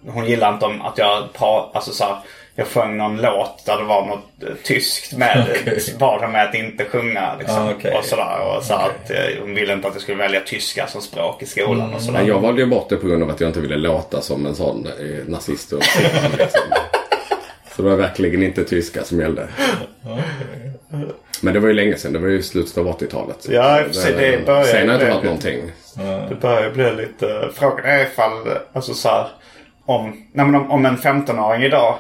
hon gillar inte om att jag pratar, alltså så här, jag sjöng någon låt där det var något eh, tyskt med. Henne med att inte sjunga liksom. Ah, okej. Och sådär. Och så att eh, hon ville inte att jag skulle välja tyska som språk i skolan Mm. och sådär. Jag valde ju bort det på grund av att jag inte ville låta som en sån eh, nazist. Och, liksom. Så det var verkligen inte tyska som gällde. Men det var ju länge sedan. Det var ju slutet av 80-talet. Så Ja, sig, det börjar- Sen har det det- inte varit någonting. Det börjar bli lite... Frågan är ifall, alltså så här, om, nej men om, om en 15-åring idag.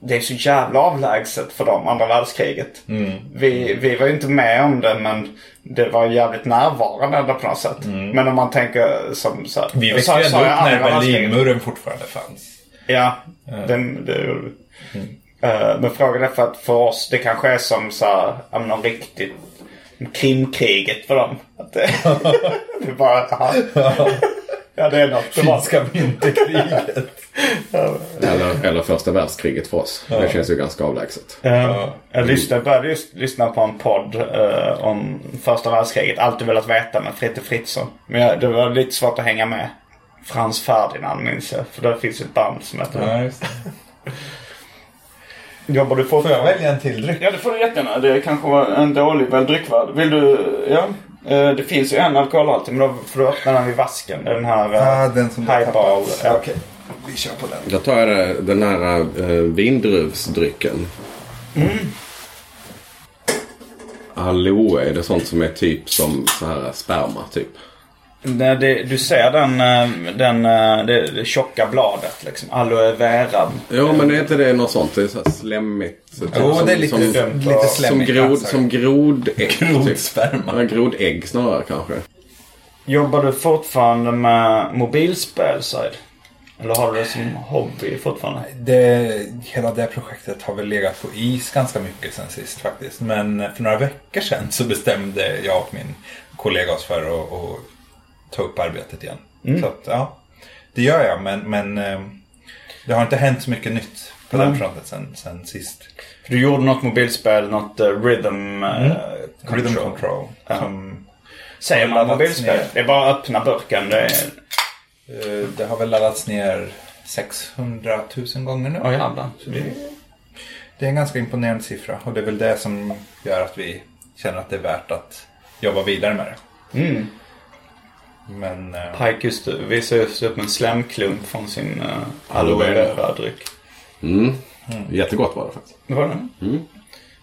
Det är så jävla avlägset för dem, andra världskriget. Vi, vi var ju inte med om det men det var jävligt närvarande ändå på något sätt. Men om man tänker som så här, Vi växte ju ändå upp när? Berlinmuren fortfarande fanns. Ja, den, det gjorde vi. Eh, men frågan är för att för oss, det kanske är som så här, någon riktigt krimkriget för dem. Att det, det är bara, ja. ja det är något. Det Finska vinterkriget. Eller, eller första världskriget för oss. Det känns ju ganska avlägset. Eh, jag lyssnade, började just lyssna på en podd eh, om första världskriget. Alltid velat veta med Fritte Fritzson. Men jag, det var lite svårt att hänga med. Frans Ferdinand minns jag. För där finns ett band som heter Ja, Jobbar du Får jag fortfarande? välja en till dryck? Ja, det får du jättegärna. Det kanske var en dålig väl dryckvärd. Vill du? Ja. Eh, Det finns ju en alkoholhaltig men då får du öppna den vid vasken. Den här Ah, uh, den som highball. Ja. Okej, vi kör på den. Då tar jag det- den här äh, vindruvsdrycken. Aloe, är det sånt som är typ som så här sperma typ? Nej, det, du ser den, eh, den, eh, det, det tjocka bladet liksom. Aloe vera. Ja men är inte det något sånt? Det är så här slemmigt. Typ, Jo, som, det är lite, som, lite som, slemmigt. grod, alltså. som grodägg. Typ. Grodsperma. Ja, grodägg snarare kanske. Jobbar du fortfarande med mobilspel, Said? Eller har du det som hobby fortfarande? Det, hela det projektet har väl legat på is ganska mycket sen sist faktiskt. Men för några veckor sedan så bestämde jag och min kollega oss för att, att ta upp arbetet igen. Så att, ja, det gör jag. Men, men eh, det har inte hänt så mycket nytt på den fronten sen, sen sist. För du gjorde något mobilspel, något uh, rhythm, eh, control. Rhythm Control. Som, Säger man mobilspel? ner. Det är bara att öppna burken. Det är... eh, det har väl laddats ner 600 000 gånger nu. Åh jävlar. Så det, det är en ganska imponerande siffra och det är väl det som gör att vi känner att det är värt att jobba vidare med det. Mm. Men eh, Pike just visade just upp en slemklump från sin uh, aloe vera-dryck. Mm. Jättegott var det faktiskt. Det var det?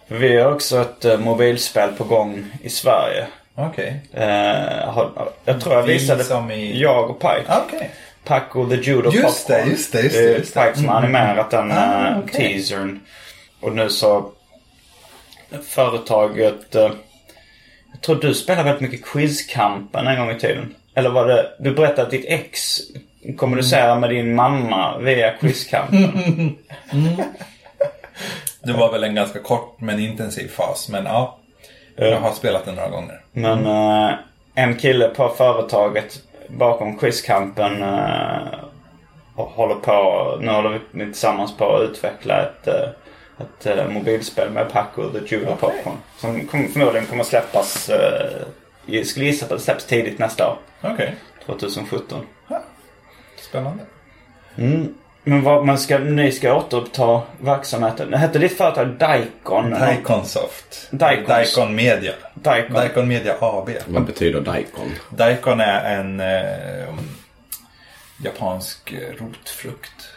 För Vi har också ett uh, mobilspel på gång i Sverige. okej. Eh, har, jag tror jag Vi visade som i- jag och Pike. Okej. Paco the Judo Just Popcorn. det, just det, just Det just det. Pike som Mm. animerat den Ah, eh, okej. teasern. och nu så... Företaget... eh, jag tror du spelade väldigt mycket Quizkampen en gång i tiden. Eller var det... Du berättade att ditt ex kommunicerar med din mamma via Quizkampen. Det var väl en ganska kort men intensiv fas. Men ja, jag har spelat den några gånger. Men eh, en kille på företaget bakom Quizkampen eh, och håller på, nu håller vi tillsammans på att utveckla ett, eh, ett eh, mobilspel med Paco the Judo Popcorn. Som kom, förmodligen kommer släppas, eh, jag skulle gissa på att det släpps tidigt nästa år. Okej, 2017. spännande. Men vad, man ska, ni ska återuppta verksamheten. Hette ditt företag Daikon? Daikonsoft. Daikons. Daikon Media. Daikon. Daikon Media AB. Vad betyder daikon? Daikon är en eh, japansk eh, rotfrukt.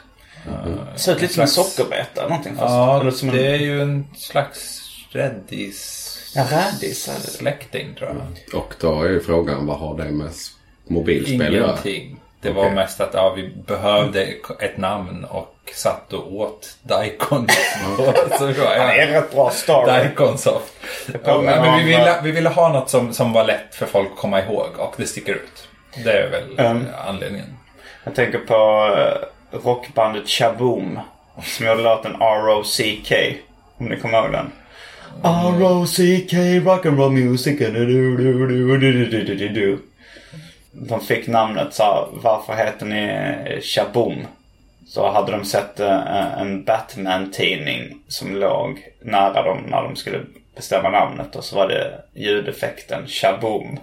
Ser ut lite som en sockerbeta eller någonting. Fast, Ja, det är ju en slags räddis... Ja, rädis det. Släkting tror jag. Och då är ju frågan vad har det med mobilspel? Ingenting. Det var mest att ja, vi behövde ett namn och satt och åt Daikon. så det är en rätt bra story. Daikonsoft. Ja, men vi, ville, eh, vi ville ha något som, som var lätt för folk att komma ihåg och det sticker ut. Det är väl Mm. eh, anledningen. Jag tänker på uh, rockbandet Shaboom. Som gjorde låten R.O.C.K. Om ni kommer ihåg den. R.O.C.K. Rock'n'roll music. De fick namnet så varför heter ni Shaboom? Så hade de sett eh, en Batman-tidning som låg nära dem när de skulle bestämma namnet och så var det ljudeffekten Shaboom.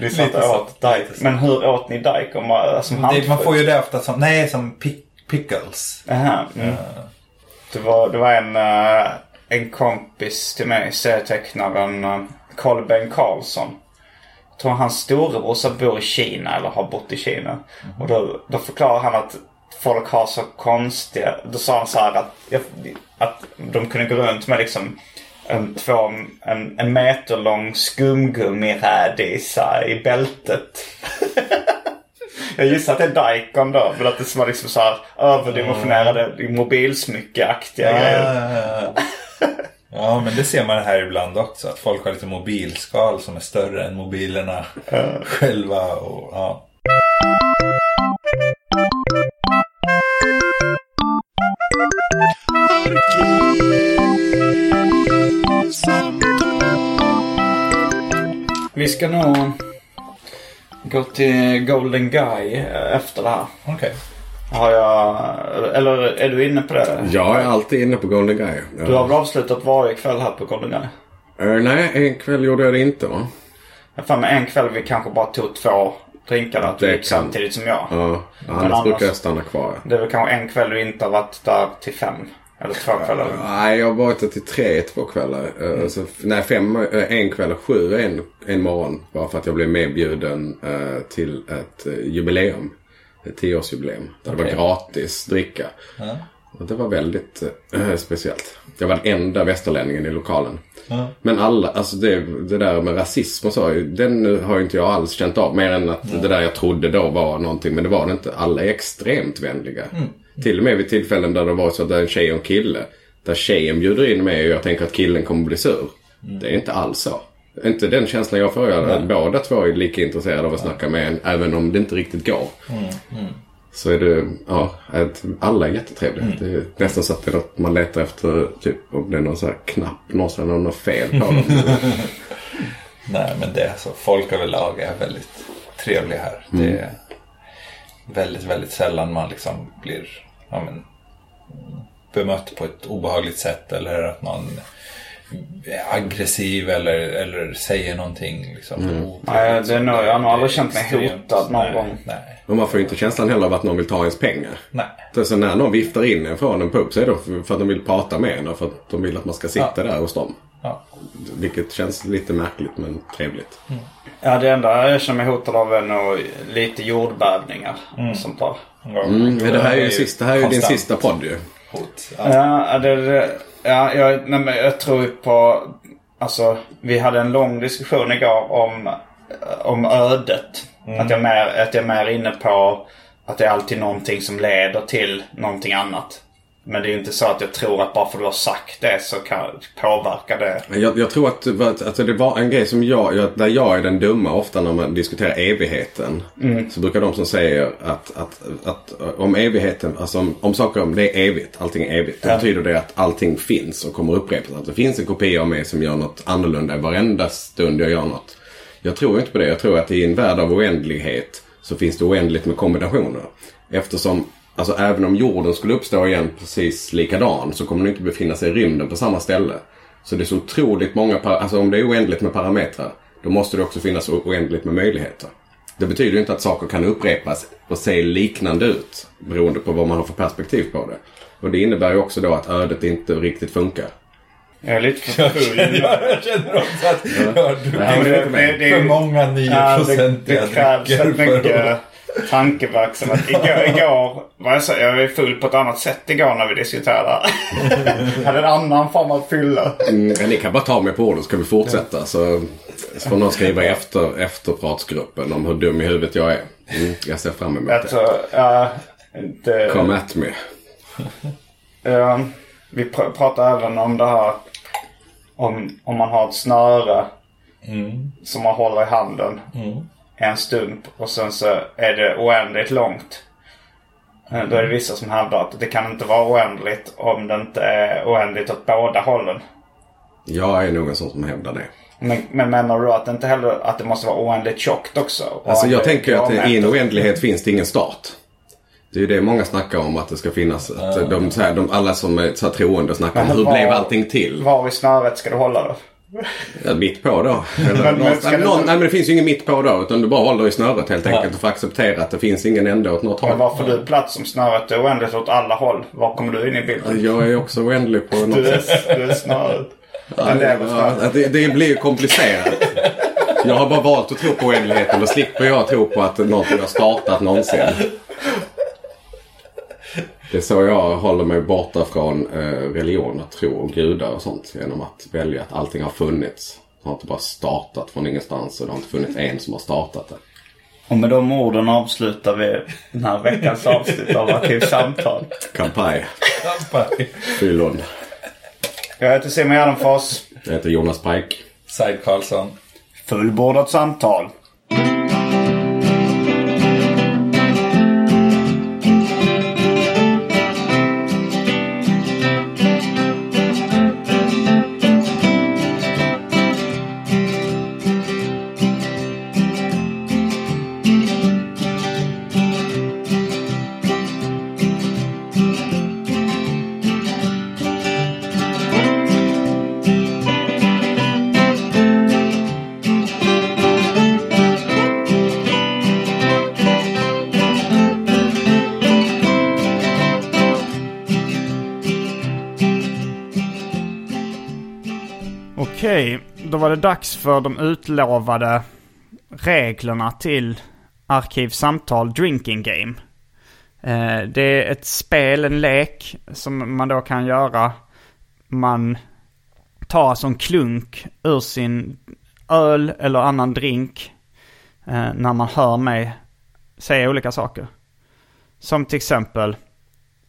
Ni satt lite åt Dike. Men hur åt ni Dike? Alltså, man, man får ju det ofta som, nej som pick, pickles. Aha, mm. uh. det, var, det var en, eh, en kompis till mig, serietecknaren uh, Carl Ben Karlsson. Jag tror hans storebrorsa bor i Kina eller har bott i Kina. Och då, då förklarar han att folk har så konstiga... Då sa han så här att, att de kunde gå runt med liksom en, två, en, en meter lång skumgummirädis här i bältet. Jag gissar att det är Daikon då. Men att det var liksom så här överdimensionerade mobilsmyckeaktiga grejer. Ja, ja, men det ser man här ibland också. Att folk har lite mobilskal som är större än mobilerna själva. Och, ja. Vi ska nog gå till Golden Guy eh, efter det här. Okej. Har jag... Eller är du inne på det? Jag är alltid inne på Golden Guy. Ja. Du har väl avslutat varje kväll här på Golden Guy? Eh, nej, en kväll gjorde jag det inte va? Jag för mig en kväll vi kanske bara tog två drinkar att vi Det gick kan- samtidigt som jag. Ja, annars annars- brukar jag stanna kvar. Det är väl kanske en kväll du inte har varit där till fem. Eller två kvällar. Nej, jag har varit där till tre två kvällar. Eh, Så, nej, fem eh, en kväll och sju en, en morgon. Bara för att jag blev medbjuden eh, till ett jubileum. Ett tioårsjubileum. Där det var gratis dricka. Och det var väldigt eh, speciellt. Jag var den enda västerlänningen i lokalen. Men alla, alltså det, det där med rasism och så. Den har inte jag alls känt av. Mer än att det där jag trodde då var någonting. Men det var det inte. Alla är extremt vänliga. Till och med vid tillfällen där det var så att det är en tjej och en kille. Där tjejen bjuder in mig och jag tänker att killen kommer bli sur. Det är inte alls så. Inte den känslan jag får. Jag, båda två är lika intresserade av att snacka med en. Även om det inte riktigt går. Så är det, ja, att alla är jättetrevliga. Det är nästan så att det är något man letar efter, typ om det är någon sån här knapp någonstans, någon har fel på dem. Nej, men det är så. Folk överlag är väldigt trevliga här. Det är väldigt, väldigt sällan man liksom blir ja, men, bemött på ett obehagligt sätt eller att någon aggressiv eller, eller säger någonting liksom, otrevligt. Nej, det är nog- jag har nog aldrig känt mig hotad någon nej, gång. Nej, Och man får ju inte känslan heller av att någon vill ta ens pengar. nej. Så när någon viftar in en från en pub så är det för- att de vill prata med en och för att de vill att man ska sitta Ja. där hos dem. Ja. Vilket känns lite märkligt men trevligt. Ja, det enda jag känner mig hotad av är nog lite jordbävningar och sånt där. Ja, Mm, det här är ju, det här är ju din sista podd ju. Hot. Ja. Ja, det, det, ja jag, nej, men jag tror på... Alltså, vi hade en lång diskussion igår om, om ödet. Att, jag mer, att jag är mer inne på att det är alltid någonting som leder till någonting annat. Men det är inte så att jag tror att bara för att du har sagt det så kan påverka det. Jag, jag tror att alltså det var en grej som jag, där jag är den dumma ofta när man diskuterar evigheten. Så brukar de som säger att, att, att om evigheten, alltså om, om saker om det är evigt, allting är evigt. Då Ja. betyder det att allting finns och kommer upprepas. Att det finns en kopia av mig som gör något annorlunda varenda stund jag gör något. Jag tror inte på det. Jag tror att i en värld av oändlighet så finns det oändligt med kombinationer. Eftersom, alltså även om jorden skulle uppstå igen precis likadan så kommer den inte befinna sig i rymden på samma ställe. Så det är så otroligt många, alltså om det är oändligt med parametrar då måste det också finnas oändligt med möjligheter. Det betyder ju inte att saker kan upprepas och se liknande ut beroende på vad man har för perspektiv på det. Och det innebär ju också då att ödet inte riktigt funkar. Jag är lite för full. Jag känner också att ja, du Ja, men det är Det, det, det är för många Ja, det, 9-procentiga det krävs mycket. Tankeverksamhet. Igår, igår var jag, så, jag var full på ett annat sätt igår när vi diskuterade. jag hade en annan form av fylla. Mm, ni kan bara ta mig på orden så kan vi fortsätta. Så, så får någon skriva efter, efterpratsgruppen om hur dum i huvudet jag är. Mm, jag ser fram emot det. Alltså, ja, det, Come at me. Ja, vi pr- pratar även om det här om, om man har ett snöre som man håller i handen en stump och sen så är det oändligt långt. Eh, Då är det vissa som hävdar att det kan inte vara oändligt om det inte är oändligt åt båda hållen. Jag är nog en sån som hävdar det. Men, men menar du att det inte heller att det måste vara oändligt tjockt också? Alltså jag tänker att i en oändlighet finns det ingen start. Det är ju det många snackar om att det ska finnas. Att de, så här, de, alla som är så här troende snackar om hur var- blev allting till? Var i snöret ska du hålla då? Ja, mitt på då. Eller, Men- men någonstans- det någon, nej men det finns ju inget mitt på då. Utan du bara håller i snöret helt enkelt och får acceptera att det finns ingen ände åt något Men håll. var får du plats om snöret är oändligt åt alla håll? Var kommer du in i bilden? Jag är också oändlig på något Du är, sätt. du är snöret. Ja, snöret. det, det blir ju komplicerat. Jag har bara valt att tro på oändligheten. Då slipper jag tro på att någonting har startat någonsin. Det är så jag håller mig borta från eh, religion och tro och gudar och sånt. Genom att välja att allting har funnits. Det har inte bara startat från ingenstans och det har inte funnits en som har startat det. Och med de orden avslutar vi den här veckans avsnitt av Arkivsamtal. Kampanj. Fyllon. Jag heter Simon Gärdenfors. Jag heter Jonas Pike. Said Karlsson. Fullbordat samtal. Dags för de utlovade reglerna till Arkivsamtal Drinking Game. Eh, Det är ett spel, en lek som man då kan göra. Man tar alltså en klunk ur sin öl eller annan drink eh, när man hör mig säga olika saker. Som till exempel,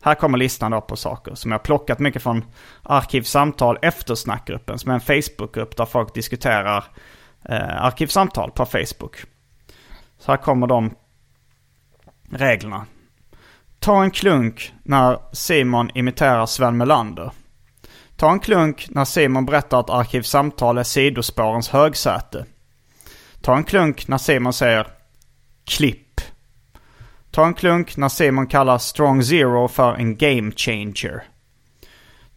här kommer listan då på saker som jag har plockat mycket från Arkivsamtal eftersnackgruppen som är en Facebookgrupp där folk diskuterar eh, arkivsamtal på Facebook. Så här kommer de reglerna. Ta en klunk när Simon imiterar Sven Melander. Ta en klunk när Simon berättar att Arkivsamtal är sidospårens högsäte. Ta en klunk när Simon säger klipp. Ta en klunk när Simon kallar Strong Zero för en game changer.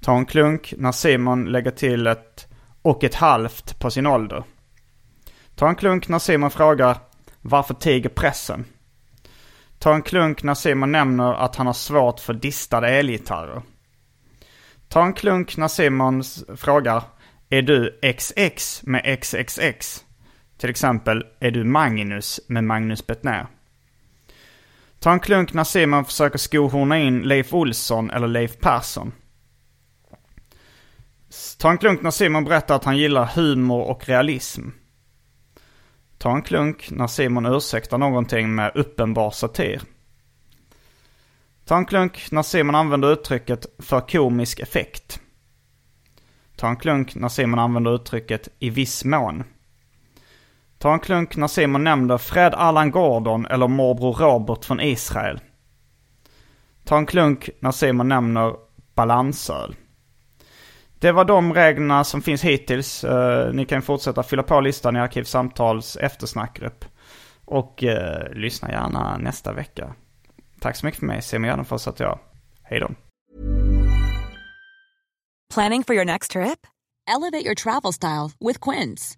Ta en klunk när Simon lägger till ett och ett halvt på sin ålder. Ta en klunk när Simon frågar varför tiger pressen? Ta en klunk när Simon nämner att han har svårt för distade elgitarrer. Ta en klunk när Simon frågar Är du XX med XXX? Till exempel, är du Magnus med Magnus Bettner? Ta en klunk när Simon försöker skohorna in Leif Olsson eller Leif Persson. Ta en klunk när Simon berättar att han gillar humor och realism. Ta en klunk när Simon ursäktar någonting med uppenbar satir. Ta en klunk när Simon använder uttrycket för komisk effekt. Ta en klunk när Simon använder uttrycket i viss mån. Ta en klunk när Simon nämner Fred Allan Gordon eller morbror Robert från Israel. Ta en klunk när Simon nämner balansöl. Det var de reglerna som finns hittills. Eh, ni kan fortsätta fylla på listan i Arkivsamtals eftersnackgrupp. Och eh, lyssna gärna nästa vecka. Tack så mycket för mig. Simon Gärdenfors att jag. Hej då. Planning for your next trip? Elevate your travel style with Quince.